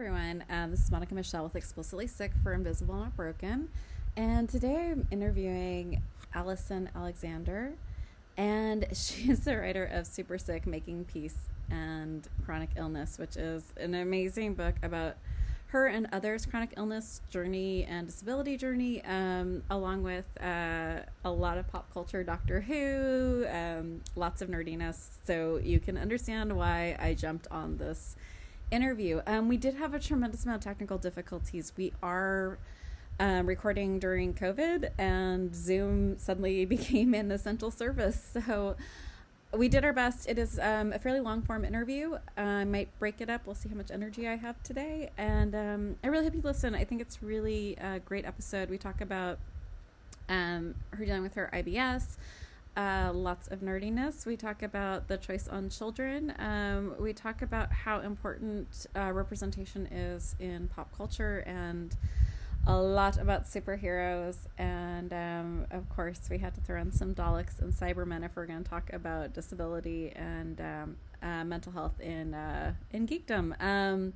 everyone. Um, this is Monica Michelle with Explicitly Sick for Invisible Not Broken. And today I'm interviewing Allison Alexander. And she is the writer of Super Sick Making Peace and Chronic Illness, which is an amazing book about her and others' chronic illness journey and disability journey, um, along with uh, a lot of pop culture, Doctor Who, um, lots of nerdiness. So you can understand why I jumped on this interview. Um, we did have a tremendous amount of technical difficulties. We are um, recording during COVID, and Zoom suddenly became an essential service. So we did our best. It is um, a fairly long form interview. Uh, I might break it up. We'll see how much energy I have today. And um, I really hope you listen. I think it's really a great episode. We talk about um, her dealing with her IBS. Uh, lots of nerdiness. We talk about the choice on children. Um, we talk about how important uh, representation is in pop culture and a lot about superheroes. And um, of course, we had to throw in some Daleks and Cybermen if we're going to talk about disability and um, uh, mental health in uh, in geekdom. Um,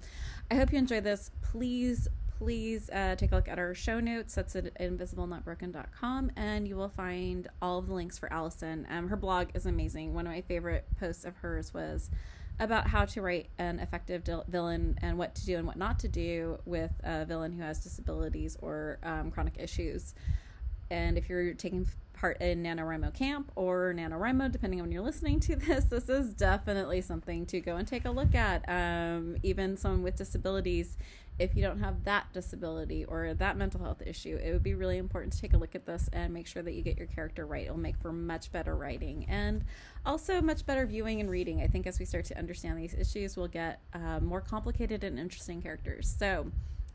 I hope you enjoy this. Please please uh, take a look at our show notes. That's at invisiblenotbroken.com, and you will find all of the links for Allison. Um, her blog is amazing. One of my favorite posts of hers was about how to write an effective villain and what to do and what not to do with a villain who has disabilities or um, chronic issues. And if you're taking part in NaNoWriMo Camp or NaNoWriMo, depending on when you're listening to this, this is definitely something to go and take a look at. Um, even someone with disabilities, if you don't have that disability or that mental health issue, it would be really important to take a look at this and make sure that you get your character right. It'll make for much better writing and also much better viewing and reading. I think as we start to understand these issues, we'll get uh, more complicated and interesting characters. So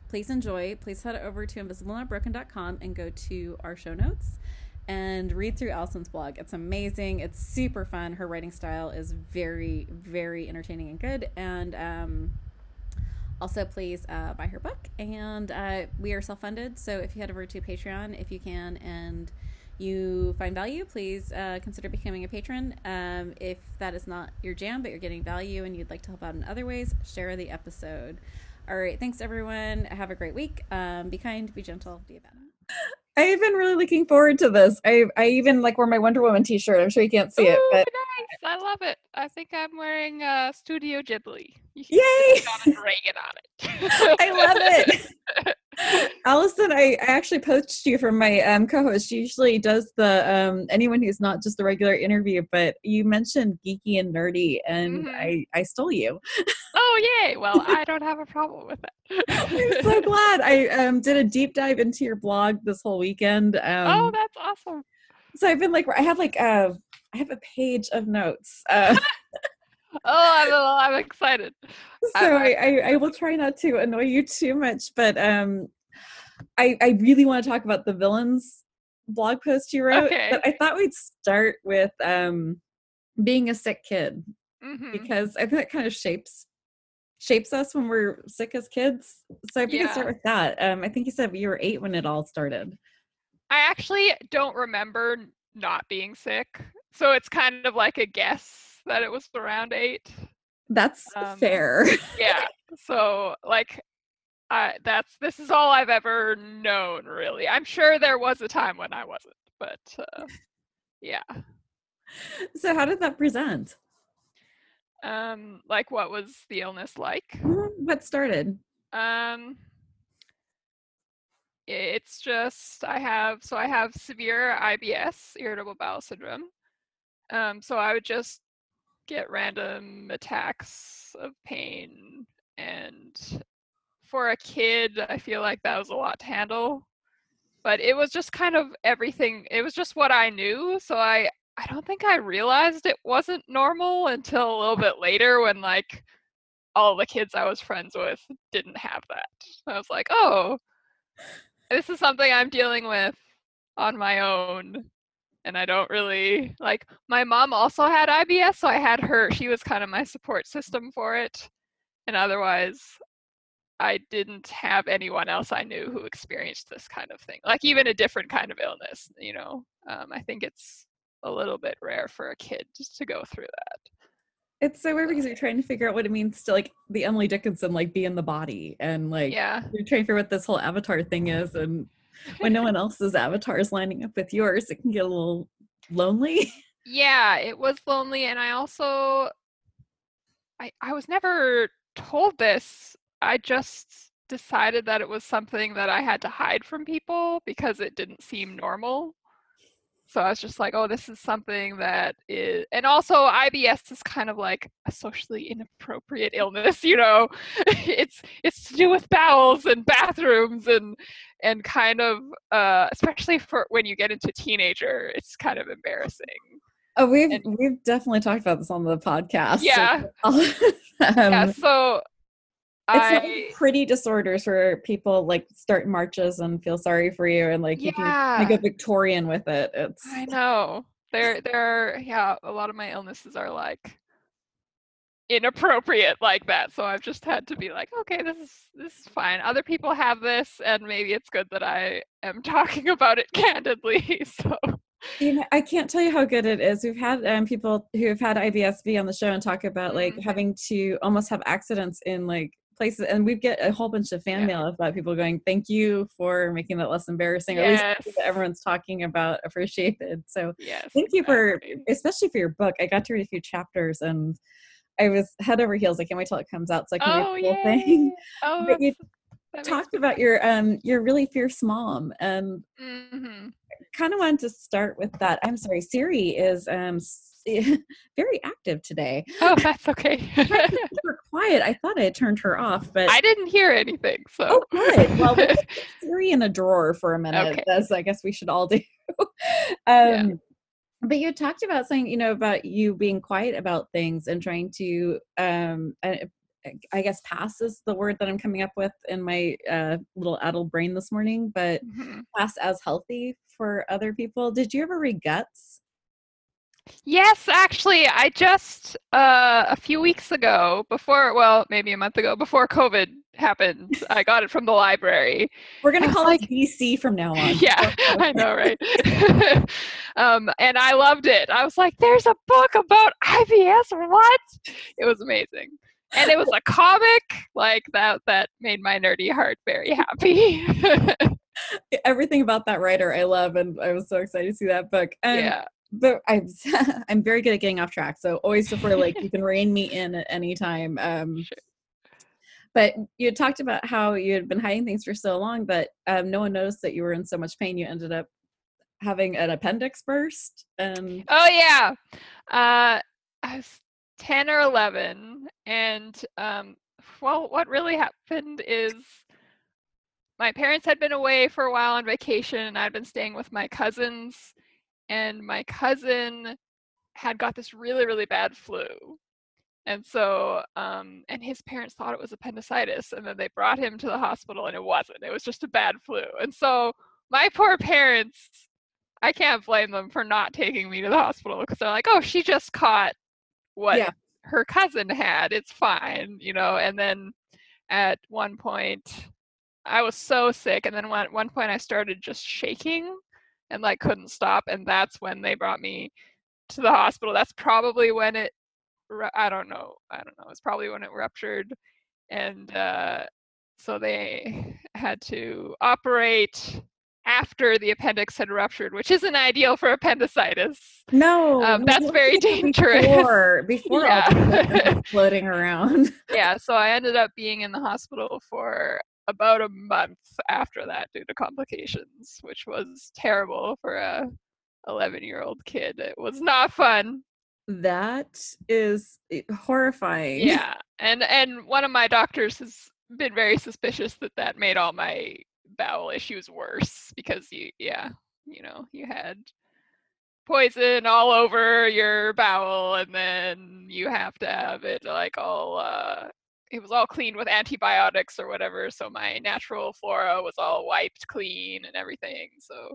please enjoy. Please head over to invisiblenotbroken.com and go to our show notes and read through Allison's blog. It's amazing. It's super fun. Her writing style is very, very entertaining and good. And um, also, please uh, buy her book. And uh, we are self funded. So if you head over to Patreon, if you can, and you find value, please uh, consider becoming a patron. Um, if that is not your jam, but you're getting value and you'd like to help out in other ways, share the episode. All right. Thanks, everyone. Have a great week. Um, be kind, be gentle, be a badass. I've been really looking forward to this. I I even like wear my Wonder Woman T-shirt. I'm sure you can't see Ooh, it, but nice! I love it. I think I'm wearing uh, Studio Ghibli. You can Yay! Donald Reagan on it. I love it. Allison, I, I actually poached you from my um, co-host. She usually does the um, anyone who's not just a regular interview, but you mentioned geeky and nerdy, and Mhm. I I stole you. oh yay! Well, I don't have a problem with it. I'm so glad. I um, did a deep dive into your blog this whole weekend. Um, oh, that's awesome. so I've been like, I have like uh, I have a page of notes. Uh, I'm, I'm excited. so I- I, I, I will try not to annoy you too much, but um, I I really want to talk about the villains blog post you wrote. Okay. But I thought we'd start with um, being a sick kid Mhm. because I think that kind of shapes shapes us when we're sick as kids. So if you could start with that, um, I think you said you were eight when it all started. I actually don't remember not being sick, so it's kind of like a guess that it was around eight. That's Um, fair. yeah so like i that's this is all i've ever known really i'm sure there was a time when i wasn't but uh, yeah so how did that present? um like what was the illness like Mhm, What started? um it's just i have so i have severe ibs irritable bowel syndrome um so i would just get random attacks of pain and for a kid i feel like that was a lot to handle but it was just kind of everything it was just what i knew so i i don't think i realized it wasn't normal until a little bit later when like all the kids i was friends with didn't have that. I was like oh this is something i'm dealing with on my own and i don't really like my mom also had ibs so i had her she was kind of my support system for it and otherwise I didn't have anyone else I knew who experienced this kind of thing, like even a different kind of illness. You know, um, I think it's a little bit rare for a kid to go through that. It's so weird because you're trying to figure out what it means to like the Emily Dickinson, like be in the body, and like Yeah. you're trying to figure out what this whole avatar thing is. And when no one else's avatar is lining up with yours, it can get a little lonely. Yeah, it was lonely and I also I I was never told this. I just decided that it was something that I had to hide from people because it didn't seem normal. So I was just like, oh, this is something that is, and also IBS is kind of like a socially inappropriate illness, you know. it's it's to do with bowels and bathrooms and and kind of uh, especially for when you get into teenager, it's kind of embarrassing. Oh, we've And- we've definitely talked about this on the podcast. Yeah. um, yeah, so it's not like pretty disorders where people like start marches and feel sorry for you and like you can yeah, make a Victorian with it. It's I know. There there are yeah, a lot of my illnesses are like inappropriate like that. So I've just had to be like, okay, this is this is fine. Other people have this and maybe it's good that I am talking about it candidly. So You know, I can't tell you how good it is. We've had um, people who have had IBS be on the show and talk about like Mhm. having to almost have accidents in like places, and we get a whole bunch of fan Yeah. mail about people going, "Thank you for making that less embarrassing." Or at least everyone's talking about appreciated. So yes. thank you for, especially for your book. I got to read a few chapters and. I was head over heels. I can't wait till it comes out so I can Oh read the whole thing. yay. Oh But you that's- that makes Talked about your um your really fierce mom and Mhm. kind of wanted to start with that. I'm sorry, Siri is um very active today. Oh, that's okay. Super quiet. I thought I had turned her off, but I didn't hear anything, so oh, good. Well, we'll Siri in a drawer for a minute, Okay. as I guess we should all do. um, Yeah. But you talked about saying, you know, about you being quiet about things and trying to, um, I, I guess, pass is the word that I'm coming up with in my uh, little addled brain this morning. But Mhm. pass as healthy for other people. Did you ever read Guts? Yes, actually, I just uh, a few weeks ago, before well, maybe a month ago, before COVID happened, I got it from the library. We're gonna call like- it DC from now on. Yeah, I know, right? um, and I loved it. I was like, "There's a book about IBS. Or what?" It was amazing, and it was a comic like that. That made my nerdy heart very happy. Everything about that writer I love, and I was so excited to see that book. Um, yeah, but I'm I'm very good at getting off track, so always before like you can rein me in at any time. Um, Sure. But you had talked about how you had been hiding things for so long, but um, no one noticed that you were in so much pain. You ended up having an appendix burst, and Oh yeah. Uh I was 10 or 11 and um well what really happened is my parents had been away for a while on vacation and I'd been staying with my cousins and my cousin had got this really really bad flu. And so um and his parents thought it was appendicitis and then they brought him to the hospital and it wasn't. It was just a bad flu. And so my poor parents I can't blame them for not taking me to the hospital because they're like, oh, she just caught what Yeah. her cousin had. It's fine, you know. And then at one point, I was so sick, and then at one point I started just shaking and like couldn't stop, and that's when they brought me to the hospital. That's probably when it i don't know. I don't know. It's probably when it ruptured, and uh, so they had to operate after the appendix had ruptured, which isn't ideal for appendicitis. no, Um, that's very dangerous. Before, before Yeah. floating around. yeah, so I ended up being in the hospital for about a month after that due to complications, which was terrible for a 11 year old kid. It was not fun. That is eh, horrifying. Yeah, and and one of my doctors has been very suspicious that that made all my bowel issues worse because you yeah you know you had poison all over your bowel and then you have to have it like all uh it was all cleaned with antibiotics or whatever so my natural flora was all wiped clean and everything so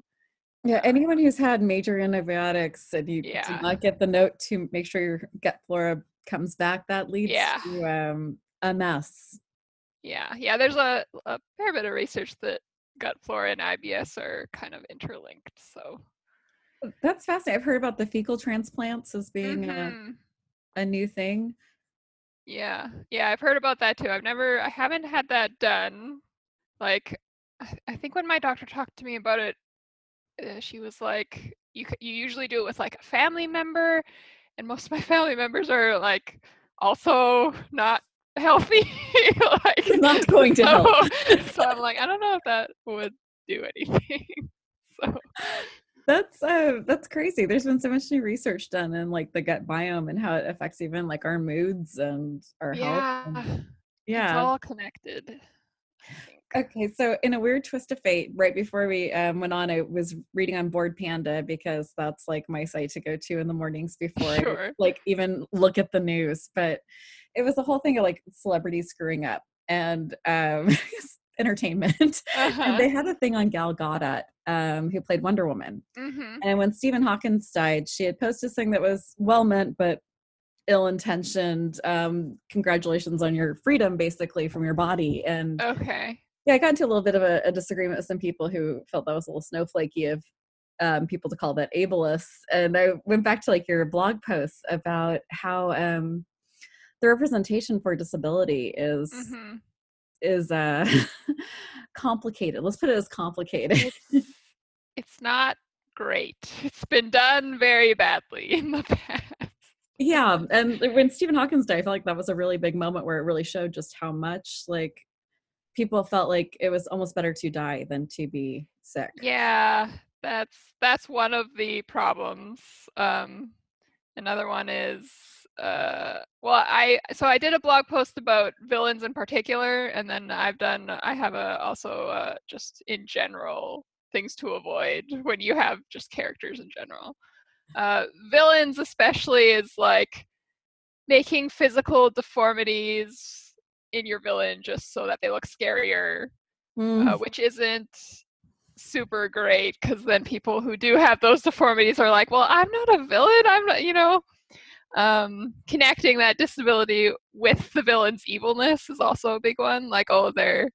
Yeah, anyone who's had major antibiotics and you Yeah. did not get the note to make sure your gut flora comes back, that leads Yeah. to um, a mess. yeah yeah there's a, a fair bit of research that gut flora and ibs are kind of interlinked so That's fascinating. I've heard about the fecal transplants as being uh, Mhm. a new thing. Yeah. Yeah, I've heard about that too. I've never I haven't had that done. Like I, I think when my doctor talked to me about it, uh, she was like you you usually do it with like a family member and most of my family members are like also not healthy like Not going to so, help. so i'm like i don't know if that would do anything so That's uh that's crazy. There's been so much new research done in like the gut biome and how it affects even like our moods and our yeah health. and- it's yeah. all connected Okay, so in a weird twist of fate, right before we um, went on, I was reading on Bored Panda because that's like my site to go to in the mornings before I like even look at the news. But it was the whole thing of like celebrities screwing up and um, entertainment. Uh-huh. And they had a thing on Gal Gadot, um, who played Wonder Woman. Mhm. And when Stephen Hawkins died, she had posted this thing that was well meant but ill intentioned. Um, congratulations on your freedom, basically, from your body. And okay yeah, I got into a little bit of a, a disagreement with some people who felt that was a little snowflakey of um, people to call that ableist. And I went back to like your blog posts about how um, the representation for disability is Mhm. Is uh, complicated. Let's put it as complicated. it's, it's not great it's been done very badly in the past yeah, and when Stephen Hawkins died, I felt like that was a really big moment where it really showed just how much like people felt like it was almost better to die than to be sick. Yeah, that's that's one of the problems. Um, another one is uh, well, I so I did a blog post about villains in particular, and then I've done I have a also uh, just in general things to avoid when you have just characters in general. Uh, villains especially is like making physical deformities in your villain just so that they look scarier Mm. uh, which isn't super great because then people who do have those deformities are like, well, I'm not a villain. I'm not, you know. Um, connecting that disability with the villain's evilness is also a big one. Like, oh, they're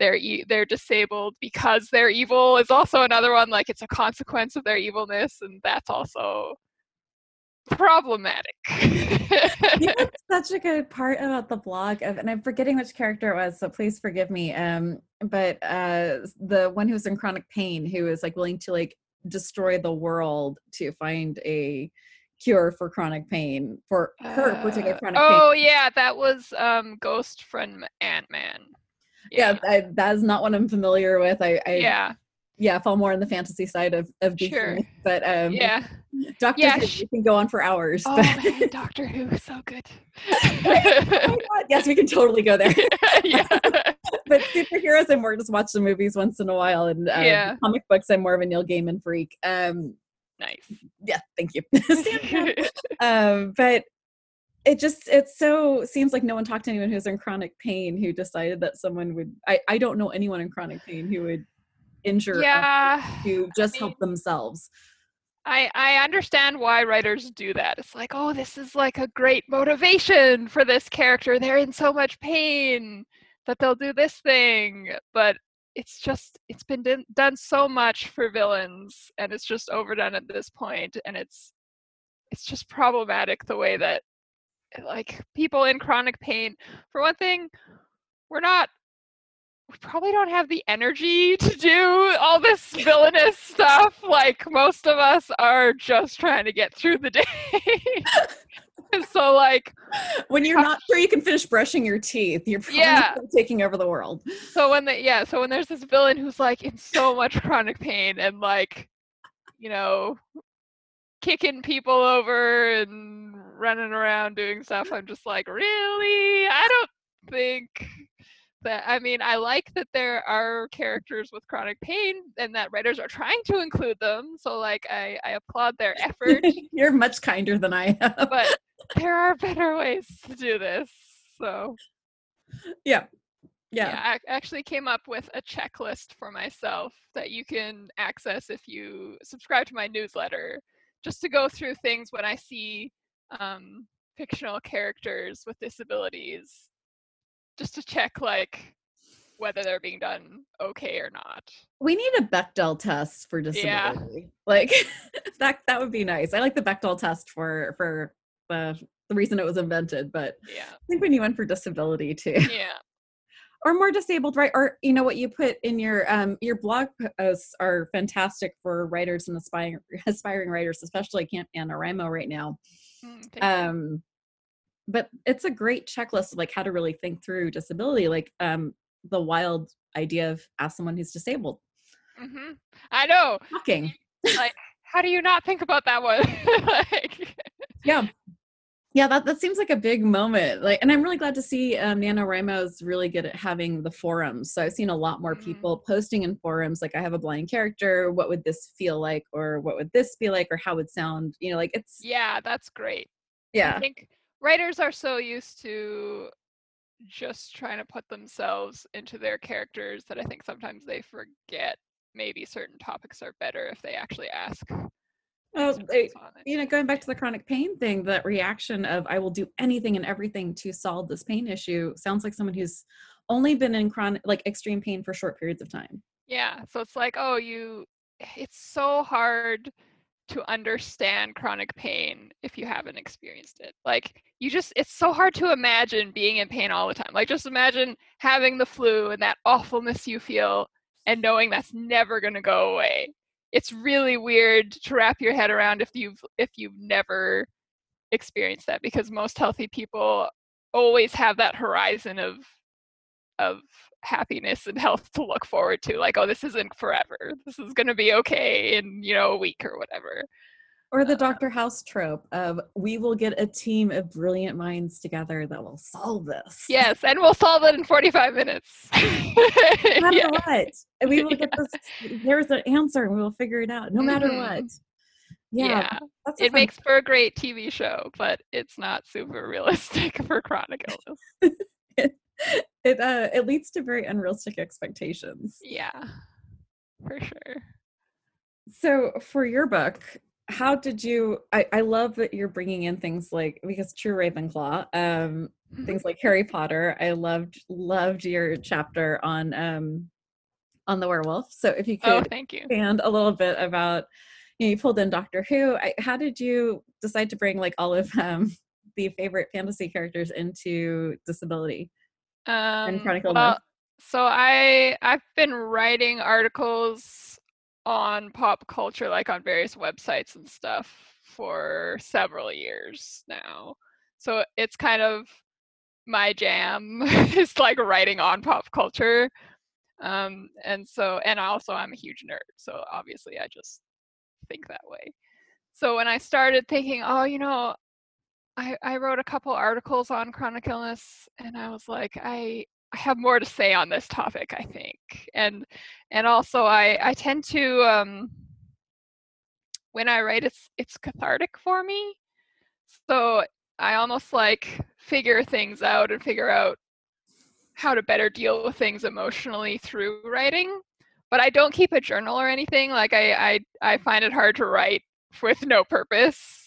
they're e- they're disabled because they're evil is also another one. Like, it's a consequence of their evilness, and that's also problematic. Such a good part about the blog of, and I'm forgetting which character it was, so please forgive me. Um, but uh, the one who was in chronic pain, who was like willing to like destroy the world to find a cure for chronic pain for her particular Uh, chronic pain. oh yeah, that was um, Ghost from Ant Man. Yeah, I, that is not what I'm familiar with. I, I yeah. yeah, fall more on the fantasy side of of geeking, Sure. but um, yeah. Doctor Yeah, Who, sh- we can go on for hours. Oh but- man, Doctor Who, so good. Oh yes, we can totally go there. yeah, but superheroes, I'm more just watch the movies once in a while, and uh, Yeah. comic books, I'm more of a Neil Gaiman freak. Um, nice. yeah, thank you. um, but it just it so seems like no one talked to anyone who's in chronic pain who decided that someone would. I I don't know anyone in chronic pain who would injure yeah, to just mean- help themselves. I I understand why writers do that. It's like, oh, this is like a great motivation for this character. They're in so much pain that they'll do this thing, but it's just it's been done, so much for villains and it's just overdone at this point and it's it's just problematic the way that like people in chronic pain for one thing we're not we probably don't have the energy to do all this villainous stuff like most of us are just trying to get through the day so like When you're not sure you can finish brushing your teeth, you're probably Yeah. taking over the world. so when the yeah so when there's this villain who's like in so much chronic pain and like you know kicking people over and running around doing stuff i'm just like really i don't think that i mean i like that there are characters with chronic pain and that writers are trying to include them so like i i applaud their effort you're much kinder than I am. but there are better ways to do this so yeah. yeah. Yeah. I actually came up with a checklist for myself that you can access if you subscribe to my newsletter, just to go through things when I see um, fictional characters with disabilities, just to check like whether they're being done okay or not. We need a Bechdel test for disability. Yeah. Like that that would be nice. I like the Bechdel test for for the the reason it was invented. But Yeah. I think we need one for disability too, Yeah. or more disabled, right? Or you know what you put in your um your blog posts are fantastic for writers and aspiring aspiring writers, especially Camp NaNoWriMo right now. Mm. Um, but it's a great checklist of like how to really think through disability, like um the wild idea of ask someone who's disabled. Mhm. I know. Shocking. Like, how do you not think about that one? like, yeah yeah that, that seems like a big moment like and i'm really glad to see um, NaNoWriMo is really good at having the forums so i've seen a lot more Mhm. people posting in forums like i have a blind character what would this feel like or what would this be like or how would sound you know like it's yeah, that's great. I yeah think writers are so used to just trying to put themselves into their characters that I think sometimes they forget maybe certain topics are better if they actually ask. oh, it. you know going back to the chronic pain thing that reaction of i will do anything and everything to solve this pain issue sounds like someone who's only been in chronic like extreme pain for short periods of time Yeah, so it's like, oh, you it's so hard to understand chronic pain if you haven't experienced it. Like you just it's so hard to imagine being in pain all the time. Like just imagine having the flu and that awfulness you feel and knowing that's never going to go away. It's really weird to wrap your head around if you've if you've never experienced that because most healthy people always have that horizon of of happiness and health to look forward to like oh this isn't forever. This is going to be okay in you know a week or whatever. Or the Uh, dr house trope of we will get a team of brilliant minds together that will solve this. Yes and we'll solve it in 45 minutes. No matter yeah. what and we will get this there's an answer and we will figure it out no matter Mhm. what yeah, yeah. it makes for a great tv show but it's not super realistic for chronic illness it uh it leads to very unrealistic expectations. Yeah for sure. So for your book how did you I, I love that you're bringing in things like because true ravenclaw um things like harry potter i loved loved your chapter on um on the werewolf. So if you oh could thank you. expand a little bit about you, know, you pulled in doctor who. I, how did you decide to bring like all of um the favorite fantasy characters into disability um chronic well, so i i've been writing articles on pop culture like on various websites and stuff for several years now. So it's kind of my jam is like writing on pop culture. Um and so and also i'm a huge nerd so obviously i just think that way. So when i started thinking oh you know I, I wrote a couple articles on chronic illness and I was like, I I have more to say on this topic, I think. And and also I, I tend to um when I write it's it's cathartic for me. So I almost like figure things out and figure out how to better deal with things emotionally through writing. But I don't keep a journal or anything. Like I I, I find it hard to write with no purpose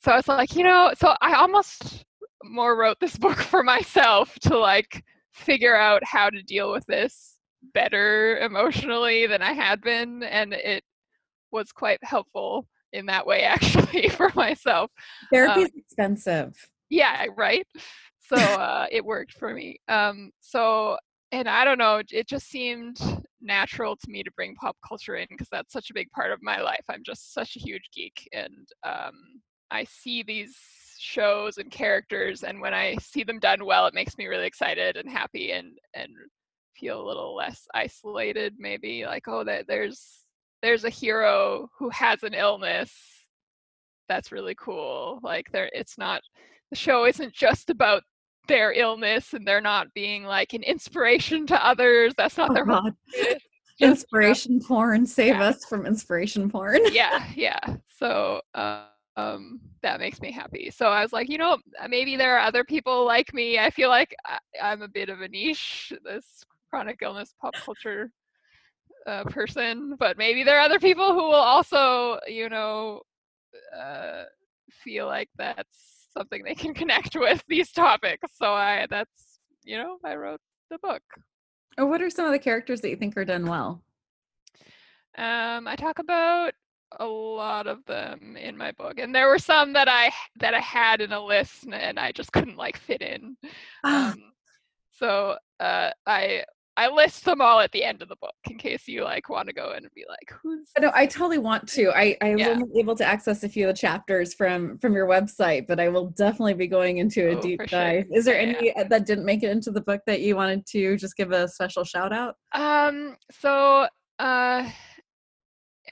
so I was like, you know, so I almost more wrote this book for myself to like figure out how to deal with this better emotionally than I had been. And it was quite helpful in that way, actually, for myself. therapy's expensive Yeah, right. So uh, it worked for me. Um, so, and I don't know, it just seemed natural to me to bring pop culture in because that's such a big part of my life. I'm just such a huge geek, and um, I see these shows and characters, and when I see them done well, it makes me really excited and happy, and and feel a little less isolated. Maybe like, oh, that there's there's a hero who has an illness. That's really cool. Like there, it's not the show isn't just about their illness, and they're not being like an inspiration to others. That's not Oh, their. God. It's just about- inspiration porn save Yeah. us from inspiration porn yeah yeah so uh, um that makes me happy. So i was like you know maybe there are other people like me. I feel like I, i'm a bit of a niche this chronic illness pop culture uh, person but maybe there are other people who will also you know uh, feel like that's something they can connect with these topics. So i that's you know i wrote the book. What are some of the characters that you think are done well? Um, I talk about a lot of them in my book, and there were some that I that I had in a list and I just couldn't like fit in. Ah. Um, so uh, I I list them all at the end of the book in case you like want to go in and be like, who's No, I totally want to. I, I was Yeah. only able to access a few of the chapters from from your website, but I will definitely be going into a Oh, deep for sure. dive. Is there Yeah, any uh, that didn't make it into the book that you wanted to just give a special shout out? Um. So, uh,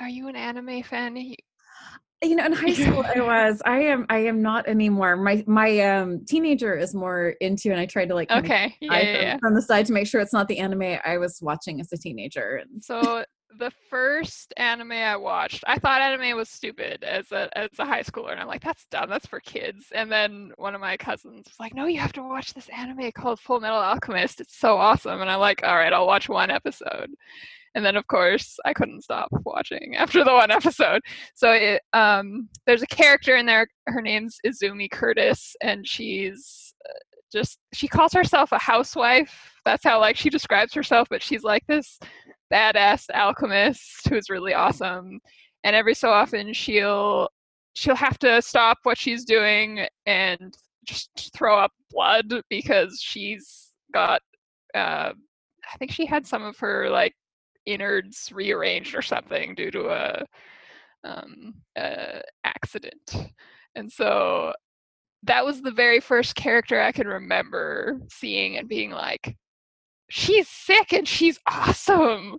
are you an anime fan? You know, in high school I was. I am I am not anymore. My my um teenager is more into and I tried to like Okay. Yeah, yeah, yeah. from the side to make sure it's not the anime I was watching as a teenager. And So the first anime I watched, I thought anime was stupid as a as a high schooler, and I'm like, that's dumb, that's for kids. And then one of my cousins was like, no, you have to watch this anime called Full Metal Alchemist. It's so awesome. And I'm like, all right, I'll watch one episode. And then of course I couldn't stop watching after the one episode. So it, um, there's a character in there. Her name's Izumi Curtis, and she's uh, just she calls herself a housewife. That's how like she describes herself, but she's like this badass alchemist who's really awesome and every so often she'll she'll have to stop what she's doing and just throw up blood because she's got uh, i think she had some of her like innards rearranged or something due to a um a accident and so that was the very first character i can remember seeing and being like she's sick and she's awesome.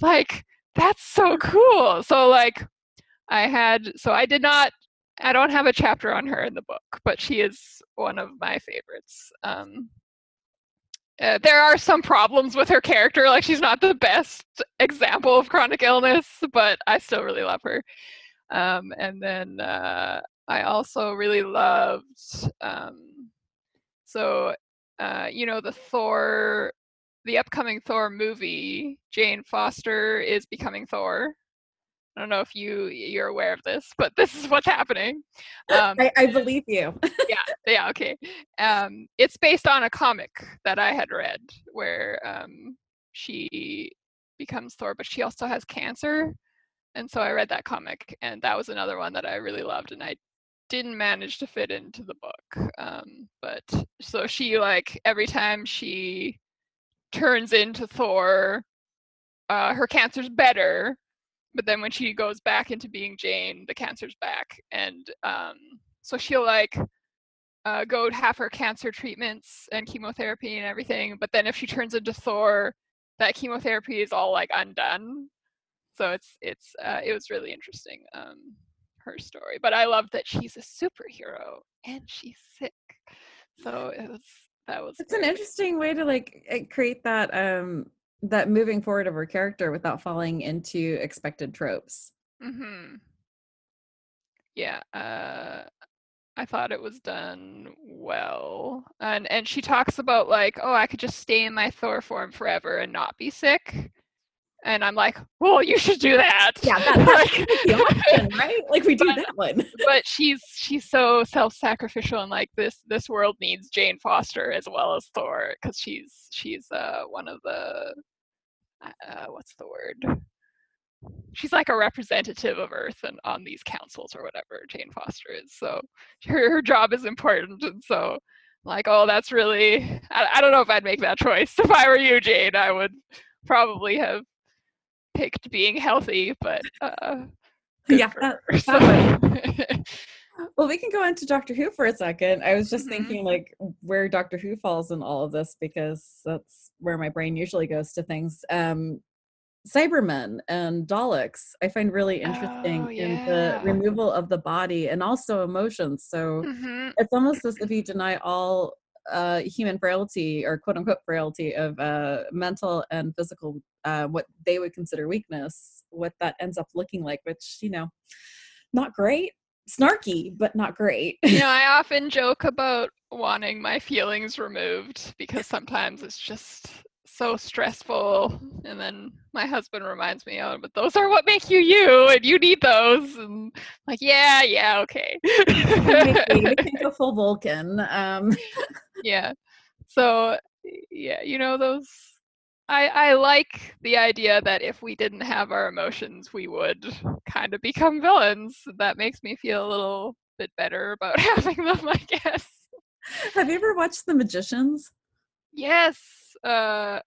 Like, that's so cool. So, like, I had, so I did not, I don't have a chapter on her in the book, but she is one of my favorites. Um, uh, there are some problems with her character. Like, she's not the best example of chronic illness, but I still really love her. Um, and then uh, I also really loved, um, so, uh, you know, the Thor the upcoming Thor movie, Jane Foster is becoming Thor. I don't know if you you're aware of this, but this is what's happening. Um, I, I believe you. yeah, yeah, okay. Um, it's based on a comic that I had read where um, she becomes Thor, but she also has cancer, and so I read that comic, and that was another one that I really loved, and I didn't manage to fit into the book. Um, but so she like every time she turns into Thor, uh, her cancer's better. But then when she goes back into being Jane, the cancer's back, and um, so she'll like uh, go have her cancer treatments and chemotherapy and everything. But then if she turns into Thor, that chemotherapy is all like undone. So it's it's uh, it was really interesting um, her story. But I love that she's a superhero and she's sick. So it was that was It's an interesting way to like eh, create that um that moving forward of her character without falling into expected tropes. Mm-hmm. Yeah, uh, I thought it was done well, and and she talks about like, oh, I could just stay in my Thor form forever and not be sick, and I'm like, well, you should do that. Yeah, that, that's Like- the option, right? Like we do But- that one. but she's she's so self-sacrificial and like this this world needs Jane Foster as well as Thor because she's she's uh one of the uh, what's the word she's like a representative of Earth and on these councils or whatever Jane Foster is so her her job is important and so like oh that's really I, I don't know if I'd make that choice if I were you Jane I would probably have picked being healthy but uh Yeah, that- that Well, we can go into Doctor Who for a second. I was just Mhm. thinking like where Doctor Who falls in all of this because that's where my brain usually goes to things. Um Cybermen and Daleks, I find really interesting Oh, in the removal of the body and also emotions. So Mhm. it's almost as if you deny all uh, human frailty or quote unquote frailty of uh, mental and physical, uh, what they would consider weakness, what that ends up looking like, which, you know, not great, snarky, but not great. you know, I often joke about wanting my feelings removed because sometimes it's just so stressful. And then my husband reminds me, oh, but those are what make you you, and you need those. And I'm like, yeah, yeah, okay. Can go full Vulcan. Um, yeah. So, yeah, you know, those I, I like the idea that if we didn't have our emotions, we would kind of become villains. That makes me feel a little bit better about having them, I guess. Have you ever watched The Magicians? Yes. Uh,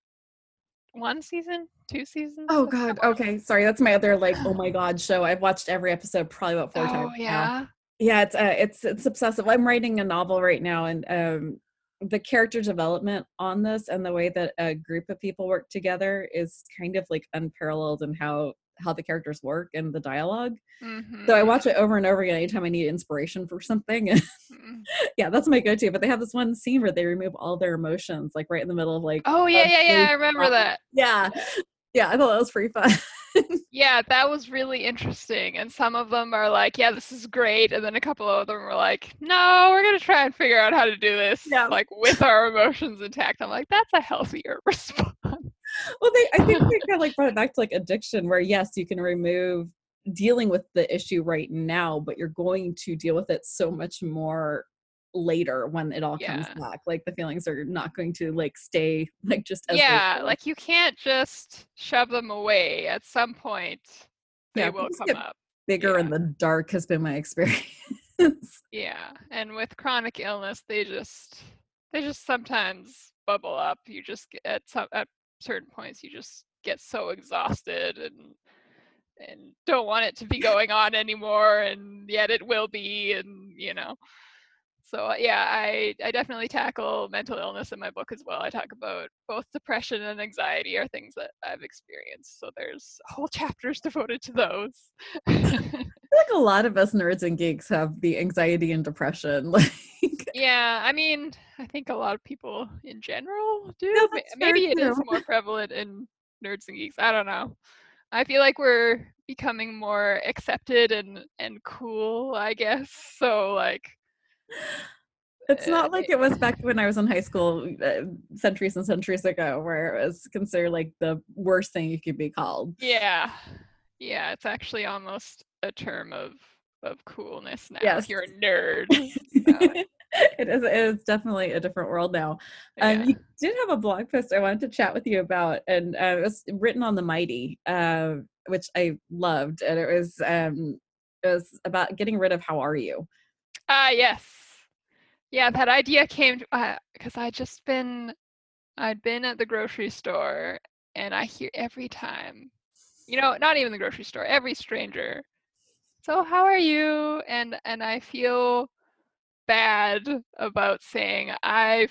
one season, two seasons. Oh God. Okay, sorry. That's my other like oh my God show. I've watched every episode probably about four oh, times. yeah. Now. Yeah, it's uh, it's it's obsessive. I'm writing a novel right now, and um, the character development on this and the way that a group of people work together is kind of like unparalleled in how how the characters work and the dialog Mm-hmm. so i watch it over and over again anytime i need inspiration for something Mhm. yeah that's my go-to but they have this one scene where they remove all their emotions like right in the middle of like Oh yeah, yeah, yeah. I remember that. yeah yeah i thought that was pretty fun Yeah, that was really interesting. And some of them are like, "Yeah, this is great," and then a couple of them were like, "No, we're gonna try and figure out how to do this, Yeah. like with our emotions intact." I'm like, "That's a healthier response." Well they i think they kind of like brought it back to like addiction where yes you can remove dealing with the issue right now but you're going to deal with it so much more later when it all comes back like the feelings are not going to like stay like just as yeah, like you can't just shove them away. At some point, they Yeah, will come up. bigger in the dark has been my experience Yeah, and with chronic illness, they just they just sometimes bubble up. You just get at some at certain points, you just get so exhausted and and don't want it to be going on anymore, and yet it will be, and you know. So uh, yeah, I I definitely tackle mental illness in my book as well. I talk about both depression and anxiety are things that I've experienced. So there's whole chapters devoted to those. I feel like a lot of us nerds and geeks have the anxiety and depression like Yeah, I mean, I think a lot of people in general do. Yeah, Ma- that's very Maybe it is more prevalent in nerds and geeks. I don't know. I feel like we're becoming more accepted and and cool, I guess. So like it's uh, not like it was back when i was in high school uh, centuries and centuries ago where it was considered like the worst thing you could be called yeah. Yeah, it's actually almost a term of of coolness now. Yes. You're a nerd. So, it is it is definitely a different world now Um, yeah. you did have a blog post I wanted to chat with you about, and uh, it was written on the Mighty, uh, which I loved, and it was um, it was about getting rid of "How are you?" Ah, yes. Yeah, that idea came because I just been, I'd been at the grocery store and I hear every time, you know, not even the grocery store, every stranger. So how are you? And and I feel bad about saying I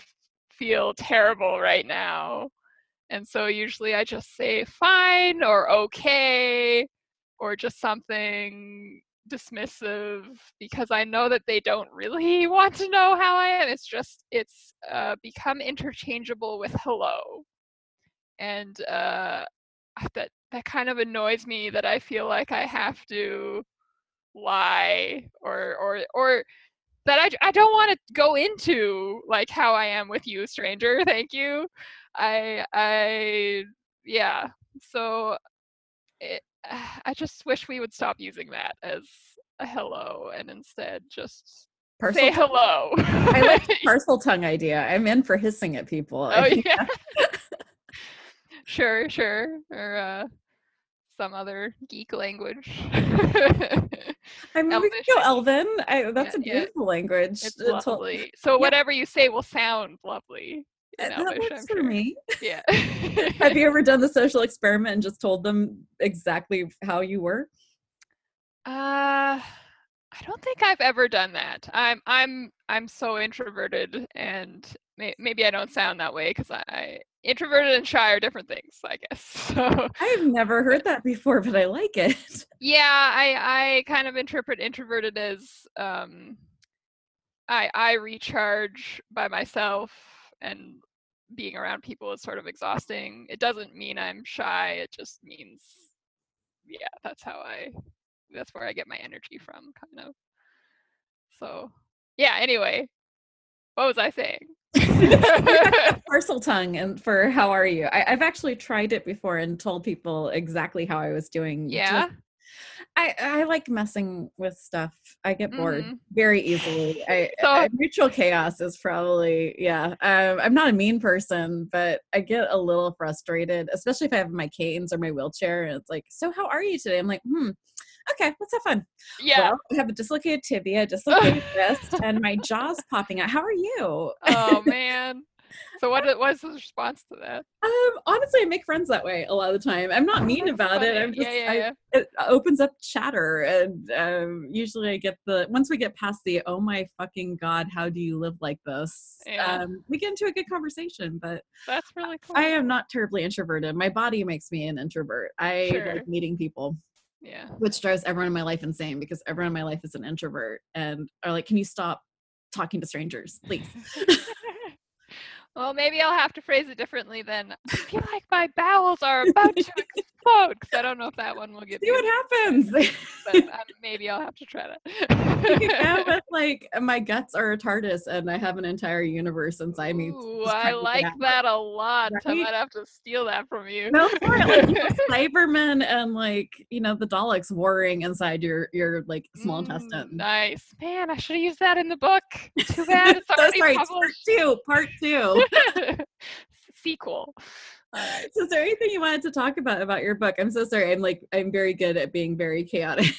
feel terrible right now. And so usually I just say fine or okay or just something dismissive because I know that they don't really want to know how I am. It's just it's uh, become interchangeable with hello, and uh, that that kind of annoys me that I feel like I have to lie or or or that I I don't want to go into like how I am with you, stranger. Thank you. I I yeah. So it, I just wish we would stop using that as a hello and instead just Parcel say tongue. hello. I like the Parseltongue idea. I'm in for hissing at people. Oh yeah. sure, sure. Or uh, some other geek language. I mean, we Elvish, could go. Elven. I, that's Yeah, a yeah. beautiful language. it's It's all- lovely. So whatever you say will sound lovely uh, that Elvish, works I'm for sure. me. Yeah. Have you ever done the social experiment and just told them exactly how you were? Uh, I don't think I've ever done that. I'm I'm I'm so introverted, and may, maybe I don't sound that way because I introverted and shy are different things, I guess. So I've never heard that before, but I like it. yeah, I I kind of interpret introverted as um, I I recharge by myself, and being around people is sort of exhausting. It doesn't mean I'm shy. It just means yeah, that's how I that's where I get my energy from, kind of. So yeah, anyway. What was I saying? Parseltongue and for how are you? I, I've actually tried it before and told people exactly how I was doing. yeah. I, I like messing with stuff. I get bored Mhm. very easily. I, So- I neutral chaos is probably yeah. Um, I'm not a mean person, but I get a little frustrated, especially if I have my canes or my wheelchair, and it's like, so how are you today? I'm like, hmm, okay, let's have fun. Yeah. Well, I have a dislocated tibia, dislocated wrist, and my jaw's popping out. How are you? oh man. So what was the response to that? Um, honestly, I make friends that way a lot of the time. I'm not mean That's about it. I'm just, yeah, yeah, I, yeah. it opens up chatter, and um, usually I get the once we get past the oh my fucking god, how do you live like this? Yeah. Um, we get into a good conversation. But That's really cool. I am not terribly introverted. My body makes me an introvert. I Sure. like meeting people, yeah. which drives everyone in my life insane because everyone in my life is an introvert and are like, can you stop talking to strangers, please? well, maybe I'll have to phrase it differently then. I feel like my bowels are about to explode because I don't know if that one will get See what happens. but um, maybe I'll have to try You could go that. like my guts are a TARDIS and I have an entire universe inside me. Ooh, I trying to get like that a lot. I Right? might have to steal that from you. No, for it, like you know, Cybermen and like you know the Daleks warring inside your your like small Mm, intestine. Nice. Man, I should have used that in the book. Too bad it's already sorry, it's part two, part two. Sequel. Alright. so, is there anything you wanted to talk about about your book? I'm so sorry. I'm like I'm very good at being very chaotic.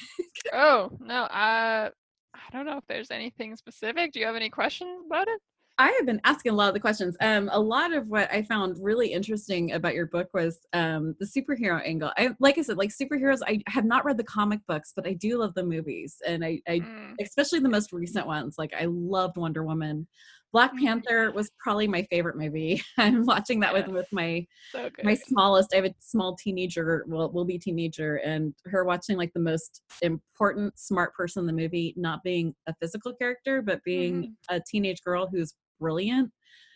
Oh, no. Uh, I don't know if there's anything specific. Do you have any questions about it? I have been asking a lot of the questions. Um, a lot of what I found really interesting about your book was um, the superhero angle. I, like I said, like superheroes. I have not read the comic books, but I do love the movies, and I, I Mm, especially the most recent ones. Like I loved Wonder Woman. Black Mhm. Panther was probably my favorite movie. I'm watching that with Yes. with my so my smallest. I have a small teenager. Well, will be teenager, and her watching like the most important smart person in the movie, not being a physical character, but being a teenage girl who's brilliant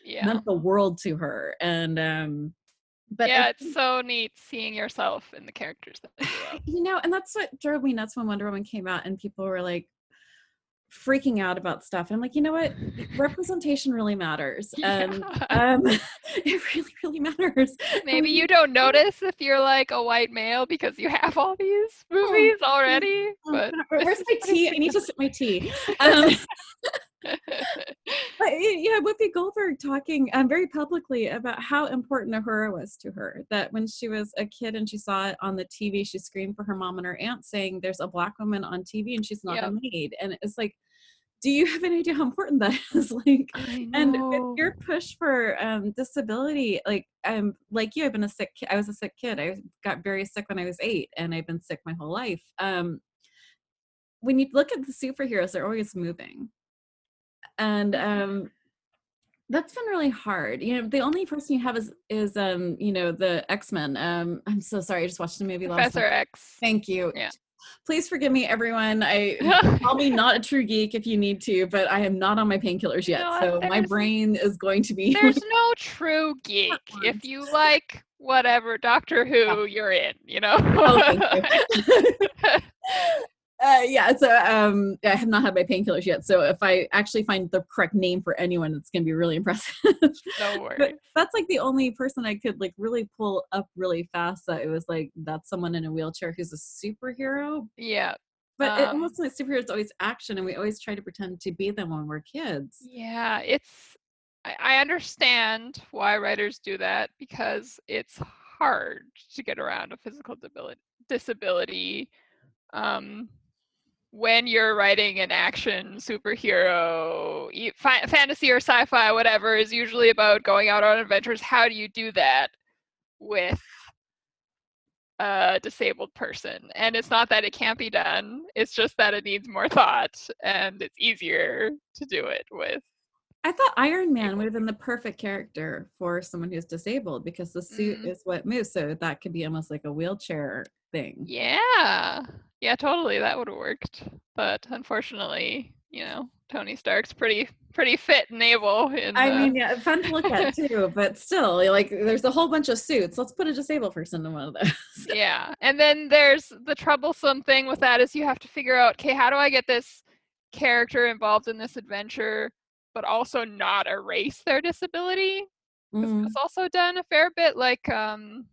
yeah. meant the world to her. And um, but yeah, think- it's so neat seeing yourself in the characters that you you know, and that's what drove me nuts when Wonder Woman came out, and people were like freaking out about stuff. And I'm like, you know what? Representation really matters. And Yeah. um, it really, really matters. Maybe you don't notice if you're like a white male because you have all these movies already. Oh, But Where's my tea? I need to sip my tea. Um, but y- yeah, Whoopi Goldberg talking um, very publicly about how important Uhura was to her. That when she was a kid and she saw it on the TV, she screamed for her mom and her aunt, saying, "There's a black woman on TV and she's not Yep. a maid." And it's like, do you have any idea how important that is? like, and with your push for um, disability, like um, like you, I've been a sick. ki- I was a sick kid. I got very sick when I was eight, and I've been sick my whole life. Um, when you look at the superheroes, they're always moving, and um, that's been really hard. You know, the only person you have is is um, you know, the X Men. Um, I'm so sorry. I just watched the movie last Professor night. X. Thank you. Yeah. Please forgive me, everyone. I call me not a true geek if you need to, but I am not on my painkillers yet, No, so my brain is going to be. There's no true geek. If you like whatever Doctor Who, you're in, you know? Oh, thank you. Uh, yeah, so um, I have not had my painkillers yet. So if I actually find the correct name for anyone, it's going to be really impressive. no but worries. that's like the only person I could like really pull up really fast. That it was like that's someone in a wheelchair who's a superhero. Yeah. But it Um, almost like superheroes always action, and we always try to pretend to be them when we're kids. Yeah, it's I, I understand why writers do that because it's hard to get around a physical disability disability um when you're writing an action superhero fi- fantasy or sci-fi whatever is usually about going out on adventures how do you do that with a disabled person and it's not that it can't be done it's just that it needs more thought and it's easier to do it with I thought Iron Man would have been the perfect character for someone who's disabled because the suit Mhm. is what moves. So that could be almost like a wheelchair thing. Yeah. Yeah, totally. That would have worked. But unfortunately, you know, Tony Stark's pretty pretty fit and able in I mean, yeah, fun to look at too, but still, like, there's a whole bunch of suits. Let's put a disabled person in one of those. yeah. And then there's the troublesome thing with that is you have to figure out, okay, how do I get this character involved in this adventure but also not erase their disability? Mm. It's also done a fair bit like um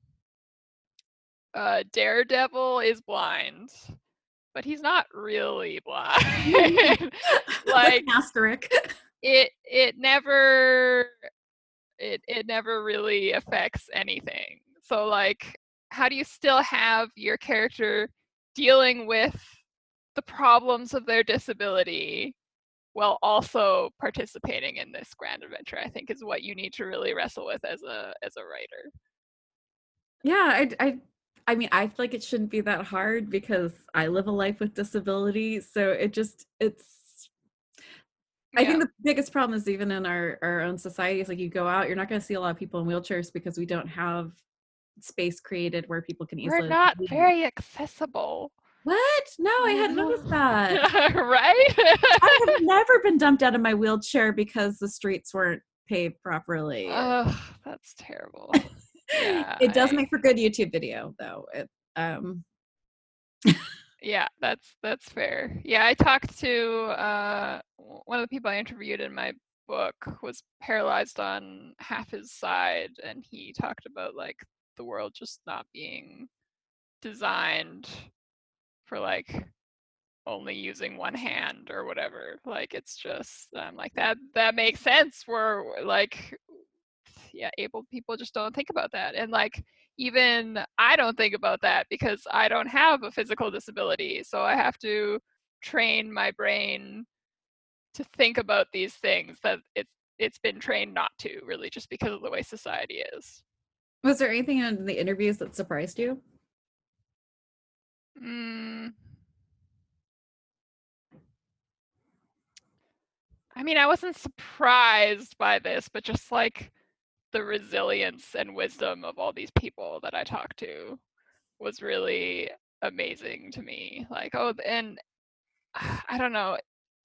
uh Daredevil is blind. But he's not really blind. Mm. like asterisk. it it never it it never really affects anything. So like how do you still have your character dealing with the problems of their disability while also participating in this grand adventure i think is what you need to really wrestle with as a as a writer yeah i i i mean i feel like it shouldn't be that hard because i live a life with disability so it just it's yeah. I think the biggest problem is even in our, our own society is like you go out, you're not going to see a lot of people in wheelchairs because we don't have space created where people can easily. We're not very accessible. What? No, I hadn't noticed that. right? I have never been dumped out of my wheelchair because the streets weren't paved properly. Oh, that's terrible. Yeah, it does I... make for good YouTube video though. It um Yeah, that's that's fair. Yeah, I talked to uh one of the people I interviewed in my book was paralyzed on half his side and he talked about like the world just not being designed for like only using one hand or whatever like it's just i'm like that that makes sense we're like yeah able people just don't think about that and like even i don't think about that because i don't have a physical disability so i have to train my brain to think about these things that it's it's been trained not to really just because of the way society is was there anything in the interviews that surprised you? Mm. I mean, I wasn't surprised by this, but just like the resilience and wisdom of all these people that I talked to was really amazing to me. Like, oh, and I don't know.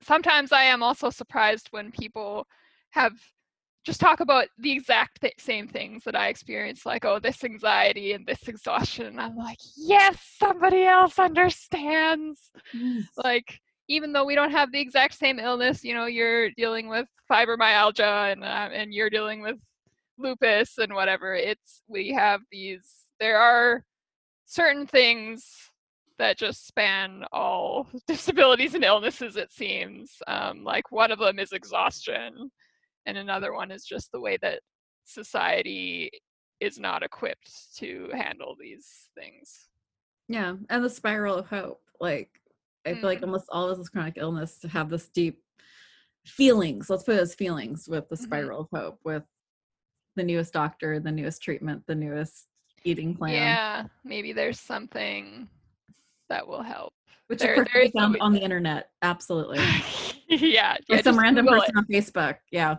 Sometimes I am also surprised when people have just talk about the exact th- same things that I experienced, like, oh, this anxiety and this exhaustion. And I'm like, yes, somebody else understands. Yes. Like, even though we don't have the exact same illness, you know, you're dealing with fibromyalgia and uh, and you're dealing with lupus and whatever. It's we have these. There are certain things that just span all disabilities and illnesses. It seems um, like one of them is exhaustion and another one is just the way that society is not equipped to handle these things yeah and the spiral of hope like i mm. feel like mm-hmm. almost all of this chronic illness to have this deep feelings let's put it as feelings with the mm-hmm. spiral mm-hmm. of hope with the newest doctor the newest treatment the newest eating plan. Yeah maybe there's something that will help. Which there, are found on the internet absolutely. Yeah, yeah some random Google person it. on facebook yeah.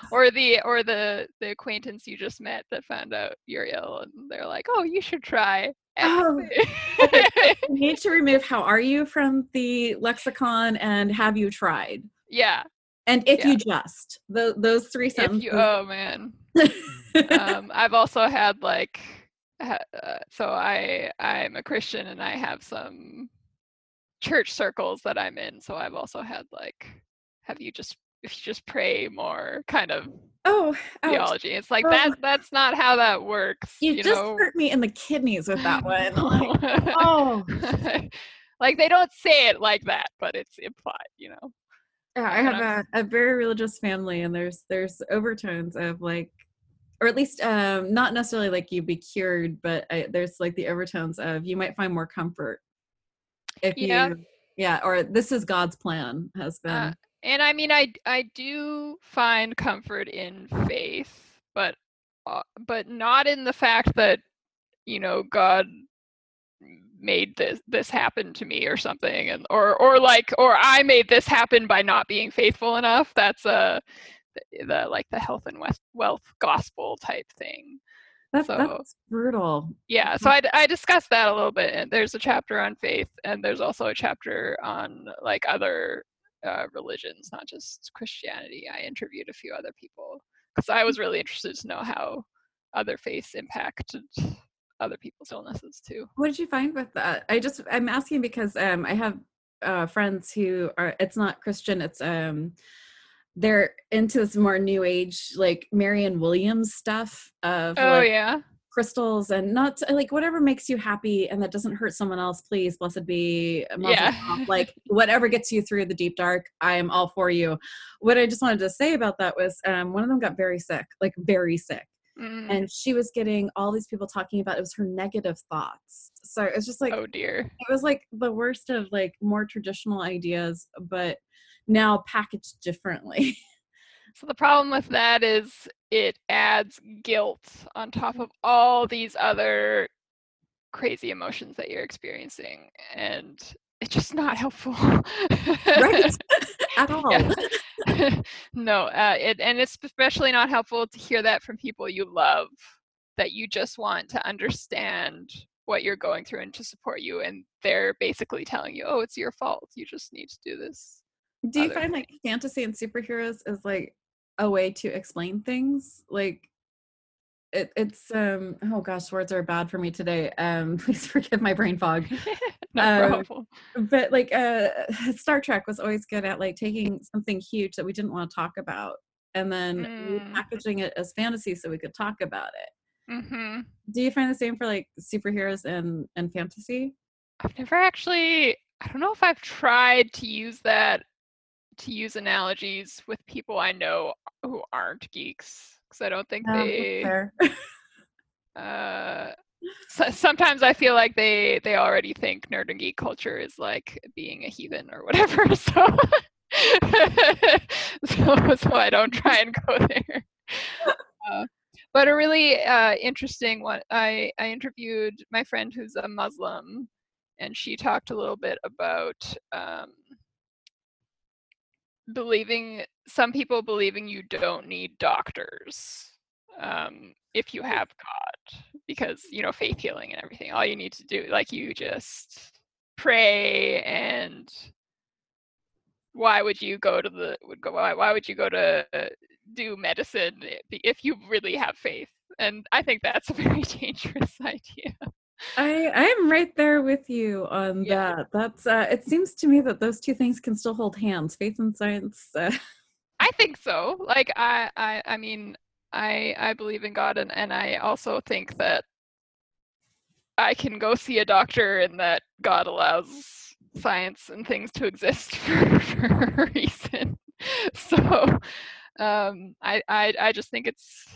or the or the the acquaintance you just met that found out you're ill and they're like oh you should try oh, you need to remove how are you from the lexicon and have you tried? Yeah and if yeah. you just the, those three sentences you, oh man um, i've also had like uh, so i i'm a christian and i have some church circles that I'm in. So I've also had like, have you just if you just pray more kind of oh theology. It's like oh. that that's not how that works. You, you just know? hurt me in the kidneys with that one. Like, oh like they don't say it like that, but it's implied, you know. Yeah, I have a, a very religious family and there's there's overtones of like or at least um not necessarily like you'd be cured, but I, there's like the overtones of you might find more comfort if yeah. you yeah or this is god's plan has uh, been uh, and i mean i i do find comfort in faith but uh, but not in the fact that you know god made this this happen to me or something and or or like or i made this happen by not being faithful enough that's a the, the like the health and wealth gospel type thing that's, so, that's brutal. Yeah, so I, I discussed that a little bit. And there's a chapter on faith, and there's also a chapter on like other uh, religions, not just Christianity. I interviewed a few other people because I was really interested to know how other faiths impacted other people's illnesses too. What did you find with that? I just I'm asking because um, I have uh, friends who are. It's not Christian. It's um they're into this more new age like Marianne Williams stuff of oh like, yeah crystals and not like whatever makes you happy and that doesn't hurt someone else please blessed be yeah. like whatever gets you through the deep dark i am all for you what i just wanted to say about that was um, one of them got very sick like very sick mm. and she was getting all these people talking about it was her negative thoughts. So it was just like oh dear. it was like the worst of like more traditional ideas but now packaged differently. So the problem with that is it adds guilt on top of all these other crazy emotions that you're experiencing and it's just not helpful. Right. At all no uh, it, and it's especially not helpful to hear that from people you love that you just want to understand what you're going through and to support you and they're basically telling you oh it's your fault you just need to do this do you find thing. like fantasy and superheroes is like a way to explain things like it, it's um oh gosh words are bad for me today um please forgive my brain fog. No uh, but like uh star trek was always good at like taking something huge that we didn't want to talk about and then mm. packaging it as fantasy so we could talk about it. Mm-hmm. do you find the same for like superheroes and and fantasy? I've never actually i don't know if i've tried to use that to use analogies with people I know who aren't geeks because I don't think they. uh, so, sometimes I feel like they they already think nerd and geek culture is like being a heathen or whatever. So, so, so I don't try and go there. Uh, but a really uh, interesting one. I I interviewed my friend who's a Muslim, and she talked a little bit about. Um, believing some people believing you don't need doctors um, if you have God, because you know faith healing and everything. All you need to do, like you just pray and why would you go to the would go why, why would you go to do medicine if you really have faith and i think that's a very dangerous idea I I'm right there with you on yeah. that. That's uh it seems to me that those two things can still hold hands, faith and science. Uh. I think so. Like I I I mean, I I believe in God and and I also think that I can go see a doctor and that God allows science and things to exist for, for a reason. So um I, I I just think it's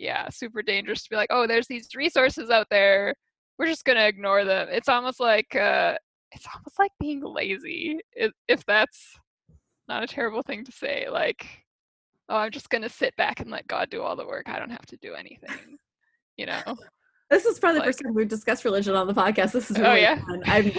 yeah, super dangerous to be like, oh, there's these resources out there we're just gonna ignore them. It's almost like uh, it's almost like being lazy, if, if that's not a terrible thing to say. Like, oh, I'm just gonna sit back and let God do all the work. I don't have to do anything. You know. This is probably like, the first time we've discussed religion on the podcast. This is oh, really oh, yeah. fun. I'm,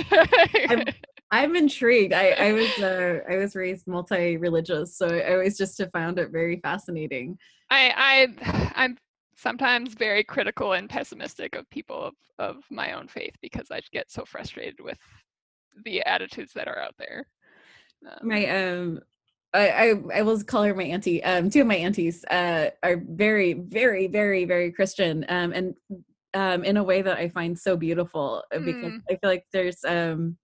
I'm, I'm intrigued. I, I was uh, I was raised multi-religious, so I always just have found it very fascinating. I I I'm sometimes very critical and pessimistic of people of, of my own faith because I get so frustrated with the attitudes that are out there. Um, my um I, I, I will call her my auntie. Um, two of my aunties uh, are very, very, very, very Christian, um, and um, in a way that I find so beautiful uh, because mm. I feel like there's, um,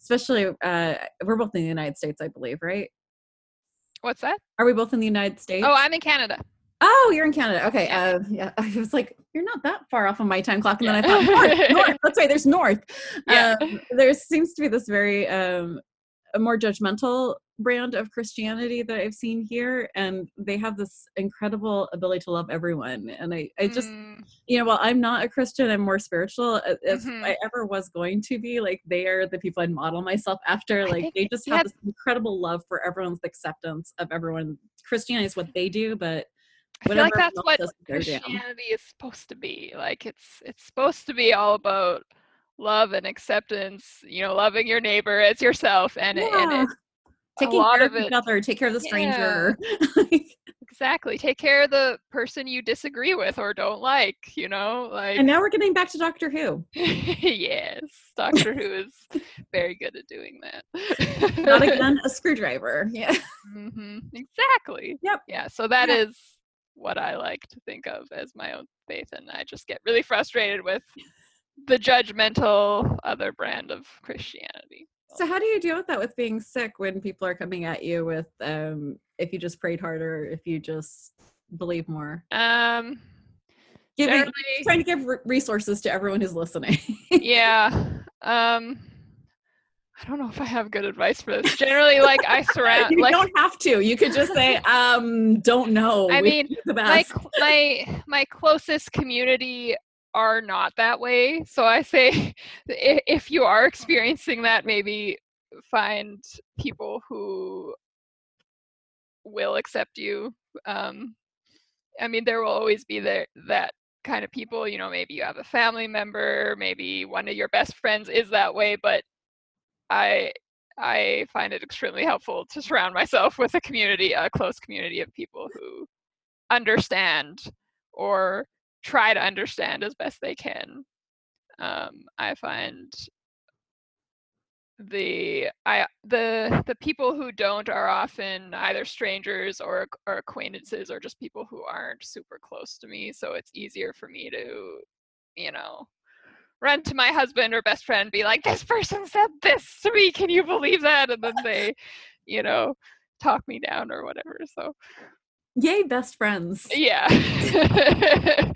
especially, uh, we're both in the United States, I believe, right? What's that? Are we both in the United States? Oh, I'm in Canada. Oh, you're in Canada. Okay. Yeah. Uh, yeah. I was like, you're not that far off of my time clock. And yeah. then I thought, north, north. That's right. There's north. Yeah. Um, there seems to be this very um, a more judgmental brand of Christianity that I've seen here, and they have this incredible ability to love everyone. And I, I just, mm. you know, while I'm not a Christian, I'm more spiritual. If mm-hmm. I ever was going to be, like, they are the people I'd model myself after. Like, they just have this incredible love for everyone's acceptance of everyone. Christianity is what they do, but I feel like that's what Christianity is supposed to be. Like it's it's supposed to be all about love and acceptance. You know, loving your neighbor as yourself, and yeah. and taking care of, of each other, take care of the stranger. Yeah. exactly. Take care of the person you disagree with or don't like. You know, like. And now we're getting back to Doctor Who. yes, Doctor Who is very good at doing that. Not again a screwdriver. Yeah. Mm-hmm. Exactly. Yep. Yeah. So that is what I like to think of as my own faith. And I just get really frustrated with the judgmental other brand of Christianity. So how do you deal with that with being sick when people are coming at you with um if you just prayed harder, if you just believe more? Um giving trying to give resources to everyone who's listening. yeah. Um I don't know if I have good advice for this. Generally, like I surround you like don't have to. You could just say, um, don't know. I mean, my my my closest community are not that way. So I say i- if you are experiencing that, maybe find people who will accept you. Um, I mean, there will always be there that kind of people. You know, maybe you have a family member, maybe one of your best friends is that way, but I I find it extremely helpful to surround myself with a community, a close community of people who understand or try to understand as best they can. Um, I find the I the the people who don't are often either strangers or or acquaintances or just people who aren't super close to me. So it's easier for me to, you know, run to my husband or best friend, be like, "This person said this to me. Can you believe that?" And then they, you know, talk me down or whatever. So Yay, best friends. yeah.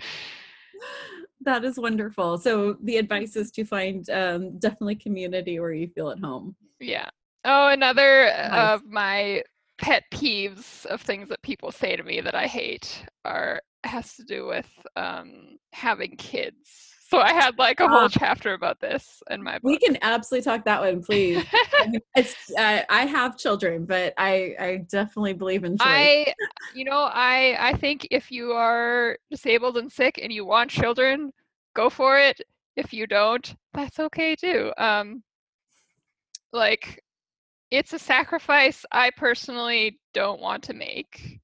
That is wonderful. So the advice is to find um, definitely community where you feel at home. Yeah. Oh, another Nice. of my pet peeves of things that people say to me that I hate are has to do with um, having kids. So I had like a whole chapter about this in my book. We can absolutely talk that one, please. I it's uh, I have children, but I I definitely believe in choice. I, you know, I I think if you are disabled and sick and you want children, go for it. If you don't, that's okay too. Um, like, it's a sacrifice I personally don't want to make.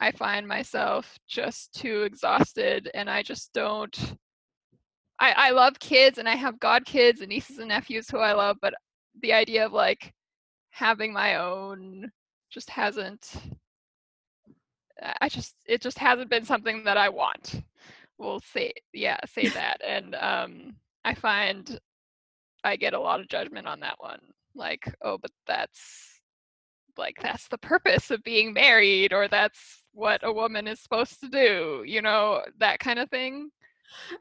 I find myself just too exhausted, and I just don't. I I love kids, and I have god kids and nieces and nephews who I love, but the idea of like having my own just hasn't I- I just it just hasn't been something that I want. We'll say yeah, say that. And um I find I get a lot of judgment on that one. Like, oh, but that's like that's the purpose of being married or that's what a woman is supposed to do, you know, that kind of thing.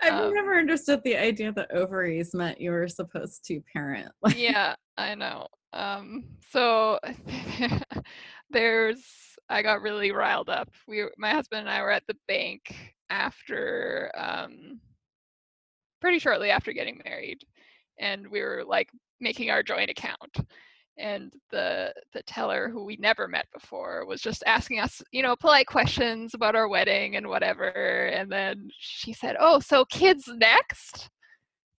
I've um, never understood the idea that ovaries meant you were supposed to parent. Yeah, I know. Um, so there's, I got really riled up. We, my husband and I were at the bank after, um, pretty shortly after getting married, and we were like making our joint account. And the the teller, who we never met before, was just asking us, you know, polite questions about our wedding and whatever. And then she said, "Oh, so kids next?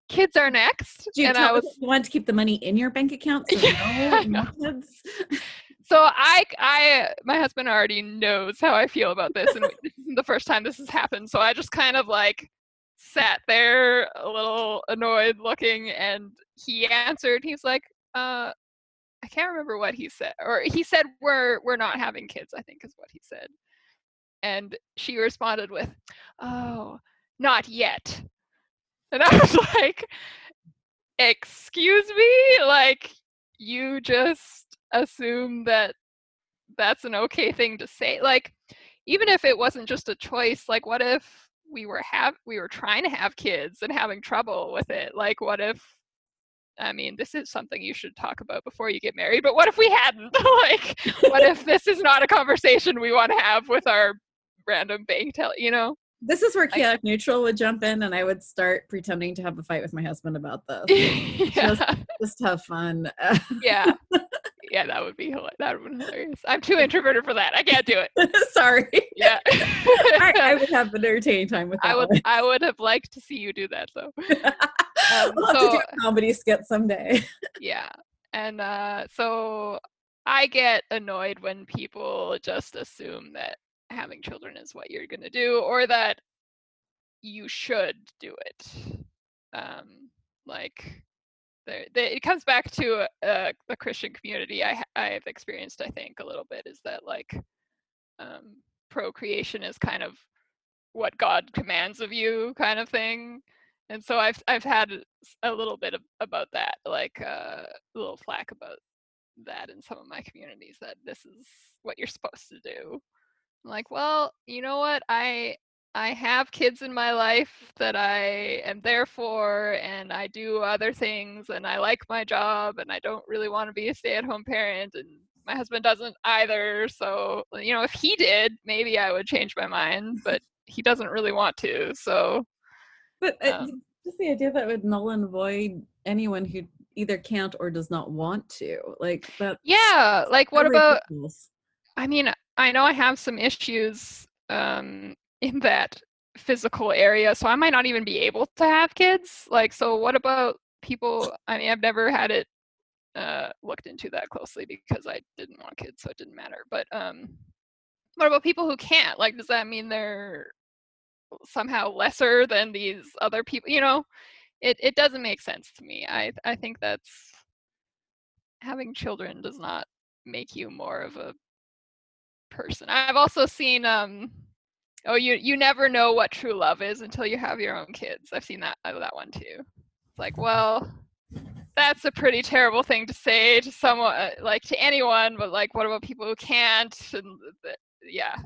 Kids are next." do you and I was you want to keep the money in your bank account? So Yeah, no, I no kids. So I, I, my husband already knows how I feel about this, and this isn't the first time this has happened. So I just kind of like sat there, a little annoyed looking, and he answered. He's like, "Uh, I can't remember what he said, or he said we're we're not having kids. I think is what he said." And she responded with, "Oh, not yet." And I was like, "Excuse me, like you just assume that that's an okay thing to say like even if it wasn't just a choice like what if we were have we were trying to have kids and having trouble with it like what if i mean this is something you should talk about before you get married but what if we hadn't like what if this is not a conversation we want to have with our random bank tell you know This is where I- chaotic neutral would jump in, and I would start pretending to have a fight with my husband about this. yeah Just have fun. yeah yeah that would be that would be hilarious i'm too introverted for that i can't do it Sorry. yeah I, I would have an entertaining time with that. I would one. I would have liked to see you do that though. we'll have to do so- a comedy skit someday. Yeah. And uh so I get annoyed when people just assume that having children is what you're going to do or that you should do it. Um like it comes back to uh, the Christian community I I've experienced I think a little bit is that like um procreation is kind of what God commands of you kind of thing. And so I've I've had a little bit of, about that, like uh, a little flack about that in some of my communities that this is what you're supposed to do. I'm like, well, you know what? I I have kids in my life that I am there for, and I do other things, and I like my job, and I don't really want to be a stay at home parent, and my husband doesn't either. So, you know, if he did, maybe I would change my mind, but he doesn't really want to. So, but uh, um, just the idea that would null and void anyone who either can't or does not want to, like that. Yeah, like what about? I mean, I know I have some issues um, in that physical area, so I might not even be able to have kids. Like, so what about people? I mean, I've never had it uh, looked into that closely because I didn't want kids, so it didn't matter. But um, what about people who can't? Like, does that mean they're somehow lesser than these other people? You know, it it doesn't make sense to me. I I think that's having children does not make you more of a person. I've also seen um oh you you never know what true love is until you have your own kids. I've seen that that one too. It's like, well, that's a pretty terrible thing to say to someone uh, like to anyone but like what about people who can't and yeah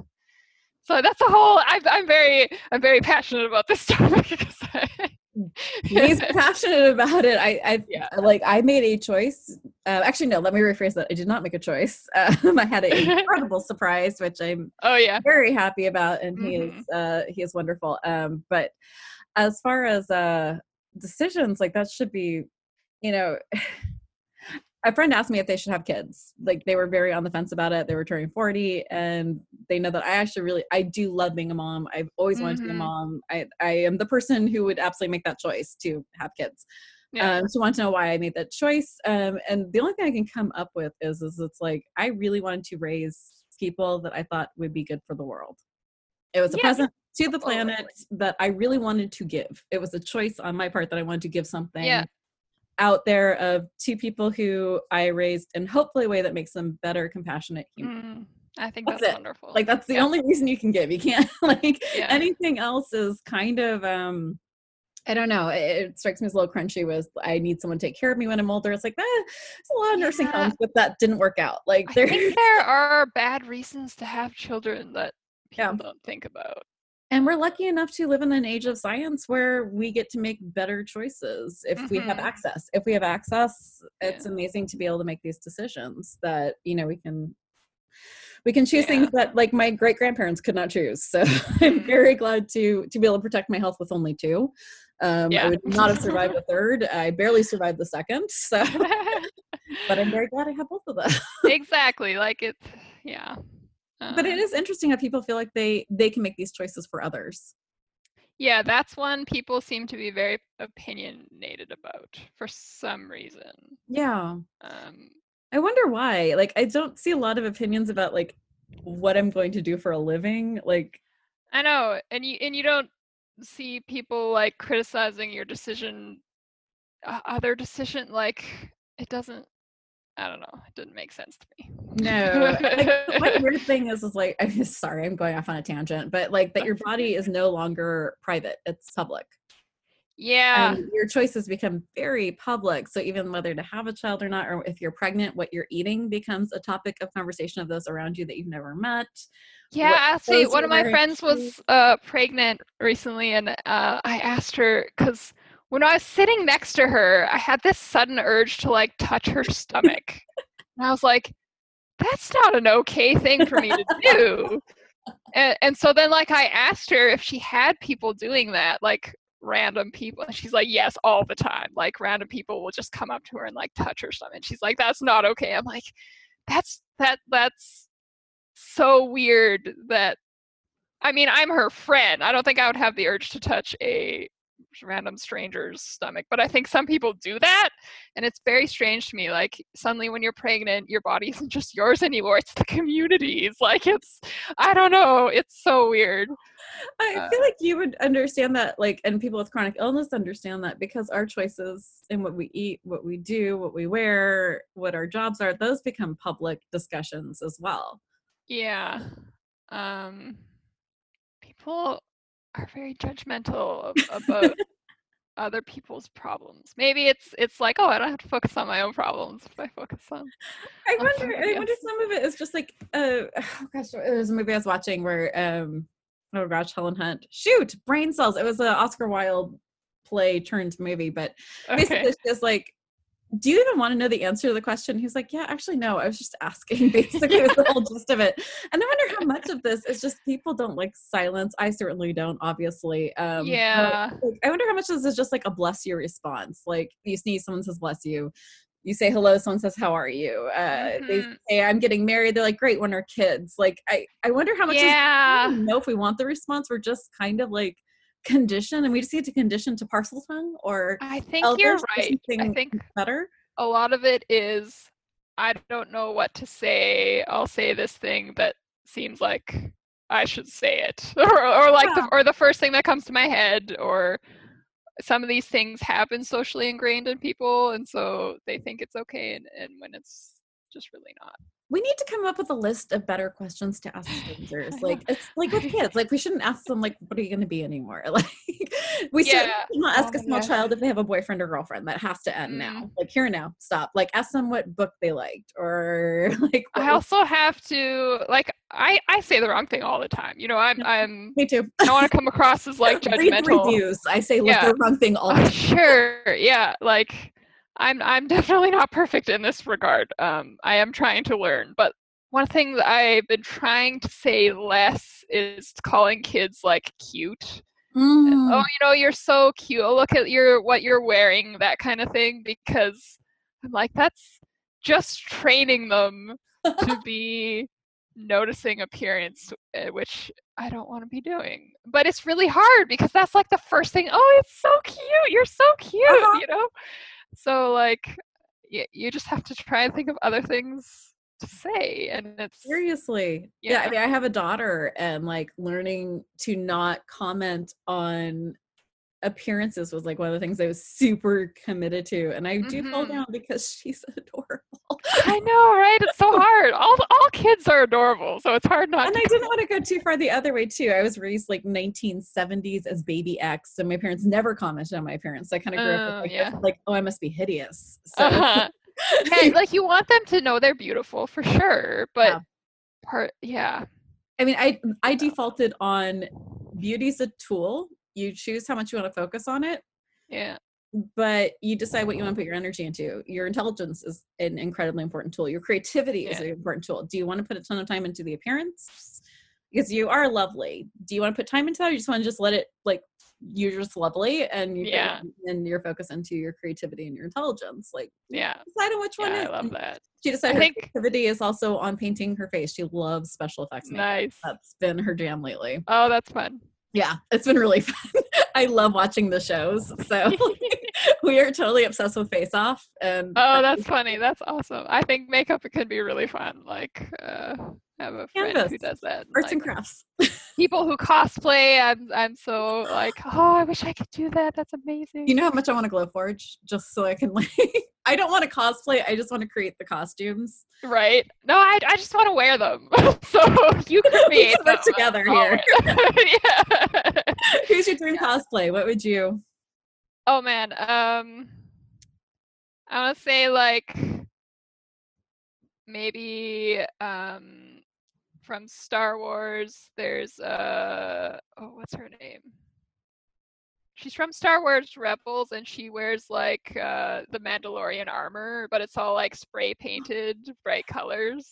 so that's a whole I'm, I'm very i'm very passionate about this topic he's passionate about it i i yeah. like i made a choice uh, actually no let me rephrase that i did not make a choice um, i had an incredible surprise which i'm oh yeah very happy about and mm-hmm. he is mm-hmm. uh he is wonderful um but as far as uh decisions like that should be you know, a friend asked me if they should have kids. Like they were very on the fence about it. They were turning 40 and they know that I actually really I do love being a mom. I've always wanted mm-hmm. to be a mm-hmm. mom. I I am the person who would absolutely make that choice to have kids. Yeah. Um, so want to know why I made that choice. Um, and the only thing I can come up with is is it's like I really wanted to raise people that I thought would be good for the world. It was a yeah. present to the planet that I really wanted to give. It was a choice on my part that I wanted to give something yeah out there of two people who I raised in hopefully a way that makes them better, compassionate humans. Mm, I think that's, that's wonderful. Like that's the yeah. only reason you can give. You can't like yeah. anything else is kind of um I don't know. It, strikes me as a little crunchy Was I need someone to take care of me when I'm older. It's like, eh, there's a lot of nursing yeah. homes, but that didn't work out. Like there, there are bad reasons to have children that people yeah. don't think about and we're lucky enough to live in an age of science where we get to make better choices if mm-hmm. we have mm-hmm. access if we have access it's yeah. amazing to be able to make these decisions that you know we can we can choose yeah. things that like my great grandparents could not choose so i'm mm-hmm. very glad to to be able to protect my health with only two um, yeah. i would not have survived the third i barely survived the second so but i'm very glad i have both of them exactly like it's yeah but it um interesting how people feel like they they can make these choices for others. Yeah that's one people seem to be very opinionated about for some reason. Yeah. Um i wonder why like i don't see a lot of opinions about like what i'm going to do for a living like i know and you and you don't see people like criticizing your decision uh, other decision like it doesn't I don't know. It didn't make sense to me. No. like, one weird thing is, is like, I'm sorry, I'm going off on a tangent, but like that your body is no longer private; it's public. Yeah. And your choices become very public. So even whether to have a child or not, or if you're pregnant, what you're eating becomes a topic of conversation of those around you that you've never met. Yeah, actually, one of my friends was uh, pregnant recently, and uh, I asked her because when I was sitting next to her, I had this sudden urge to like touch her stomach. and I was like, that's not an okay thing for me to do. and, and so then like I asked her if she had people doing that, like random people. And she's like, yes, all the time. Like random people will just come up to her and like touch her stomach. And she's like, that's not okay. I'm like, that's that that's so weird that I mean, I'm her friend. I don't think I would have the urge to touch a random stranger's stomach. But I think some people do that, and it's very strange to me. Like suddenly, when you're pregnant, your body isn't just yours anymore; it's the community's. Like it's, I don't know, it's so weird. I uh, feel like you would understand that, like, and people with chronic illness understand that because our choices in what we eat, what we do, what we wear, what our jobs are, those become public discussions as well. Yeah. Um, people are very judgmental about other people's problems. Maybe it's it's like, oh, I don't have to focus on my own problems if I focus on. I wonder. I wonder some of it is just like, uh, oh gosh, there was a movie I was watching where um, Oh gosh, Helen Hunt. Shoot, brain cells. It was an Oscar Wilde play turned movie, but basically Okay. it's just like, do you even want to know the answer to the question? He's like, yeah, actually, no. I was just asking. Basically, was the whole gist of it. And I wonder how much of this is just people don't like silence. I certainly don't, obviously. Um, but, Yeah. like, I wonder how much of this is just like a bless you response. Like you sneeze, someone says bless you. You say hello, someone says how are you. Uh, They Mhm. say I'm getting married. They're like, great. When are kids? Like I, I wonder how much. is- Yeah. don't know if we want the response. We're just kind of like conditioned, and we just need to condition to Parseltongue or I think you're right. I think better. a lot of it is I don't know what to say. I'll say this thing that seems like I should say it, or or like Yeah. the or the first thing that comes to my head, or some of these things have been socially ingrained in people, and so they think it's okay, and, and when it's just really not. We need to come up with a list of better questions to ask strangers. Like it's like with kids. Like we shouldn't ask them like, "What are you going to be anymore?" Like we Yeah. should not ask a Oh, small yeah. child if they have a boyfriend or girlfriend. That has to end now. Mm. Like here and now, stop. Like ask them what book they liked or like. I also have to like I I say the wrong thing all the time. You know, I'm I'm Me too. I don't want to come across as like Read judgmental. reviews. I say look Yeah. the wrong thing all the Uh, time. sure yeah like i'm i'm definitely not perfect in this regard um i am trying to learn but one thing that i've been trying to say less is calling kids like cute Mm. oh you know you're so cute oh, look at your what you're wearing that kind of thing because i'm like that's just training them to be noticing appearance uh, which i don't want to be doing but it's really hard because that's like the first thing oh it's so cute you're so cute Uh-huh. you know so like y- you just have to try and think of other things to say and it's Seriously. Yeah. I mean, I have a daughter and like learning to not comment on appearances was like one of the things I was super committed to. And I do fall Mhm. down because she's adorable. I know right it's so hard all all kids are adorable so it's hard not and I didn't want to go too far the other way too. I was raised like 1970s as baby X, so my parents never commented on my appearance. So I kind of grew up Oh, with like, yeah. like, oh, I must be hideous. So uh-huh. yeah, like you want them to know they're beautiful for sure but Yeah. part yeah I mean, I I defaulted on beauty's a tool. You choose how much you want to focus on it, yeah but you decide what you want to put your energy into. Your intelligence is an incredibly important tool. Your creativity is an important tool. Do you want to put a ton of time into the appearance? Because you are lovely. Do you want to put time into that, or you just want to just let it like you're just lovely and you Yeah. and your focus into your creativity and your intelligence? Like yeah decide on which one yeah i is. love that She decided I her think- creativity is also on painting her face. She loves special effects. makeup. nice That's been her jam lately. oh that's fun Yeah, it's been really fun. I love watching the shows. So we are totally obsessed with Face Off. And Oh, that's funny. That's awesome. I think makeup can be really fun. Like, uh, I have a friend who does that. arts and crafts. people who cosplay. I'm, I'm so like, oh, I wish I could do that. That's amazing. You know how much I want to Glowforge just so I can like I don't want to cosplay, I just want to create the costumes. right? No, I, I just want to wear them. so you create them. together here. yeah. Who's your dream cosplay? What would you Oh man. Um, I want to say like maybe um from Star Wars. There's uh oh, what's her name? She's from Star Wars Rebels, and she wears like uh the Mandalorian armor, but it's all like spray painted, bright colors.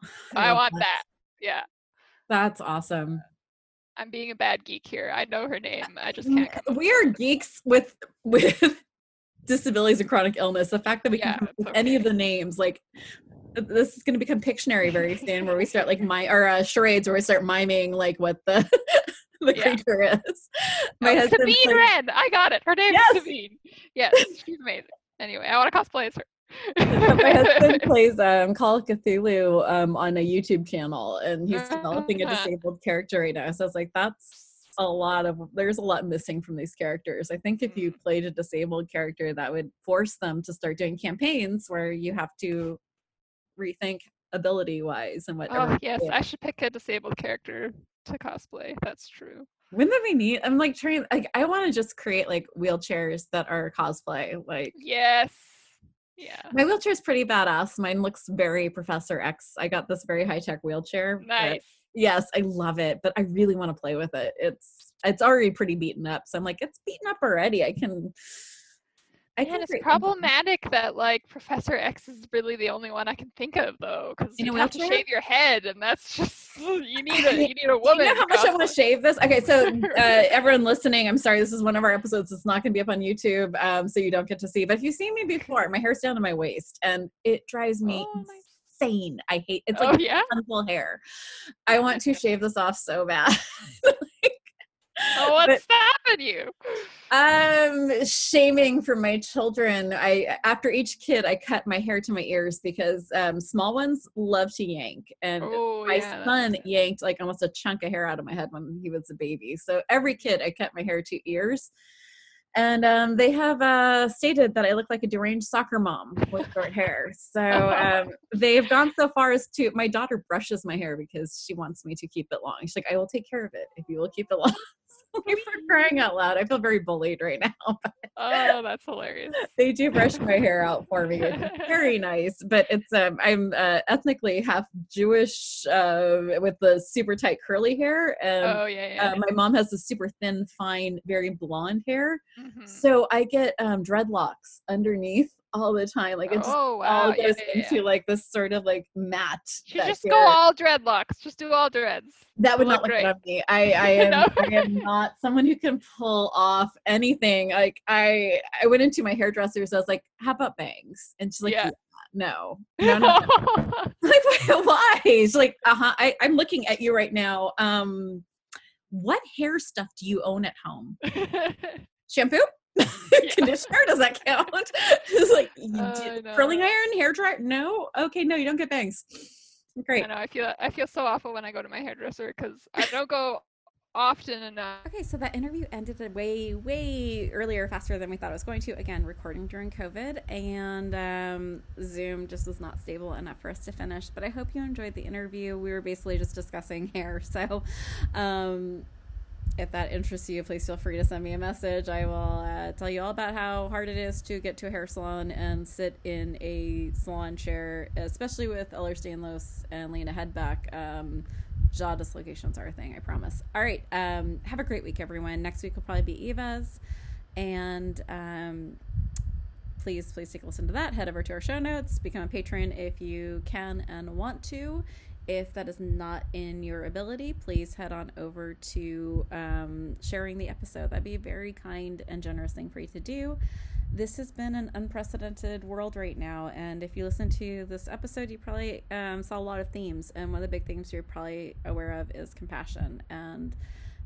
I, love want that. Yeah, That's awesome. I'm being a bad geek here. I know her name. I just can't. We are geeks with with disabilities and chronic illness. The fact that we Yeah, can come up it's with any of the names, like this is going to become Pictionary very soon, where we start like my or uh, charades, where we start miming like what the the Yeah. creature is. My Oh, husband Sabine plays- Wren. I got it. Her name Yes! is Sabine. Yes, she's amazing. Anyway, I want to cosplay as her. my husband plays um, Call of Cthulhu um, on a YouTube channel, and he's developing a disabled character right now. So I was like, that's a lot of there's a lot missing from these characters. I think if you Mm. played a disabled character, that would force them to start doing campaigns where you have to rethink ability wise and what. oh yes. I should pick a disabled character to cosplay. That's true. Wouldn't that be neat? I'm like trying. Like, I want to just create like wheelchairs that are cosplay. Like Yes. Yeah. my wheelchair is pretty badass. Mine looks very Professor X. I got this very high tech wheelchair. Nice. Yes, I love it, but I really want to play with it. It's it's already pretty beaten up, so I'm like, it's beaten up already. I can. I can. It's problematic that like Professor X is really the only one I can think of though, because you, know, you have to shave your head, and that's just you need a you need a woman. you know how much I want to shave this? Okay, so uh, everyone listening, I'm sorry, this is one of our episodes. It's not going to be up on YouTube, um, so you don't get to see. But if you've seen me before, my hair's down to my waist, and it drives me. Oh, insane. I hate it's like oh, yeah? hair. I want to shave this off so bad. what's but, happened you? Um, shaming for my children. I after each kid, I cut my hair to my ears because um, small ones love to yank, and oh, my yeah, son yanked like almost a chunk of hair out of my head when he was a baby. So every kid, I cut my hair to ears and um, they have uh, stated that I look like a deranged soccer mom with short hair. So um, they've gone so far as to my daughter brushes my hair because she wants me to keep it long. She's like, "I will take care of it if you will keep it long." for crying out loud, I feel very bullied right now. oh, that's hilarious. They do brush my hair out for me. It's very nice, but it's um, I'm uh, ethnically half Jewish uh, with the super tight curly hair. And, oh yeah, yeah. Uh, my mom has the super thin, fine, very blonde hair, mm-hmm. so I get um, dreadlocks underneath all the time. Like it just oh, wow. all goes yeah, yeah, into yeah. like this sort of like mat. You just go all dreadlocks. Just do all dreads. That would not look great. good on me. I, I am no. I am not someone who can pull off anything. Like I I went into my hairdresser, so I was like, "How about bangs?" And she's like, yeah. No, no, no. no. like why? She's like, uh huh. I, I'm looking at you right now. Um, what hair stuff do you own at home? Shampoo? conditioner? Does that count? It's like uh, curling iron hair dryer? No? Okay no you don't get bangs. Great. i know i feel i feel so awful when i go to my hairdresser because i don't go often enough. Okay so that interview ended way way earlier faster than we thought it was going to again recording during covid and um, zoom just was not stable enough for us to finish but i hope you enjoyed the interview. We were basically just discussing hair so um, if that interests you, please feel free to send me a message. I will uh, tell you all about how hard it is to get to a hair salon and sit in a salon chair, especially with Ehlers-Danlos and Lena Hedbeck. Um, jaw dislocations are a thing, I promise. All right. Um, have a great week, everyone. Next week will probably be Eva's. And um, please, please take a listen to that. Head over to our show notes, become a patron if you can and want to. If that is not in your ability, please head on over to um, sharing the episode. That'd be a very kind and generous thing for you to do. This has been an unprecedented world right now. And if you listen to this episode, you probably um, saw a lot of themes. And one of the big themes you're probably aware of is compassion. And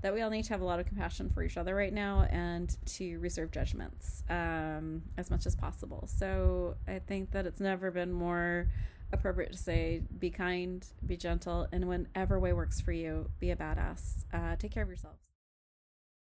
that we all need to have a lot of compassion for each other right now and to reserve judgments um, as much as possible. So I think that it's never been more appropriate to say be kind, be gentle, and whenever way works for you, be a badass. Uh, take care of yourselves.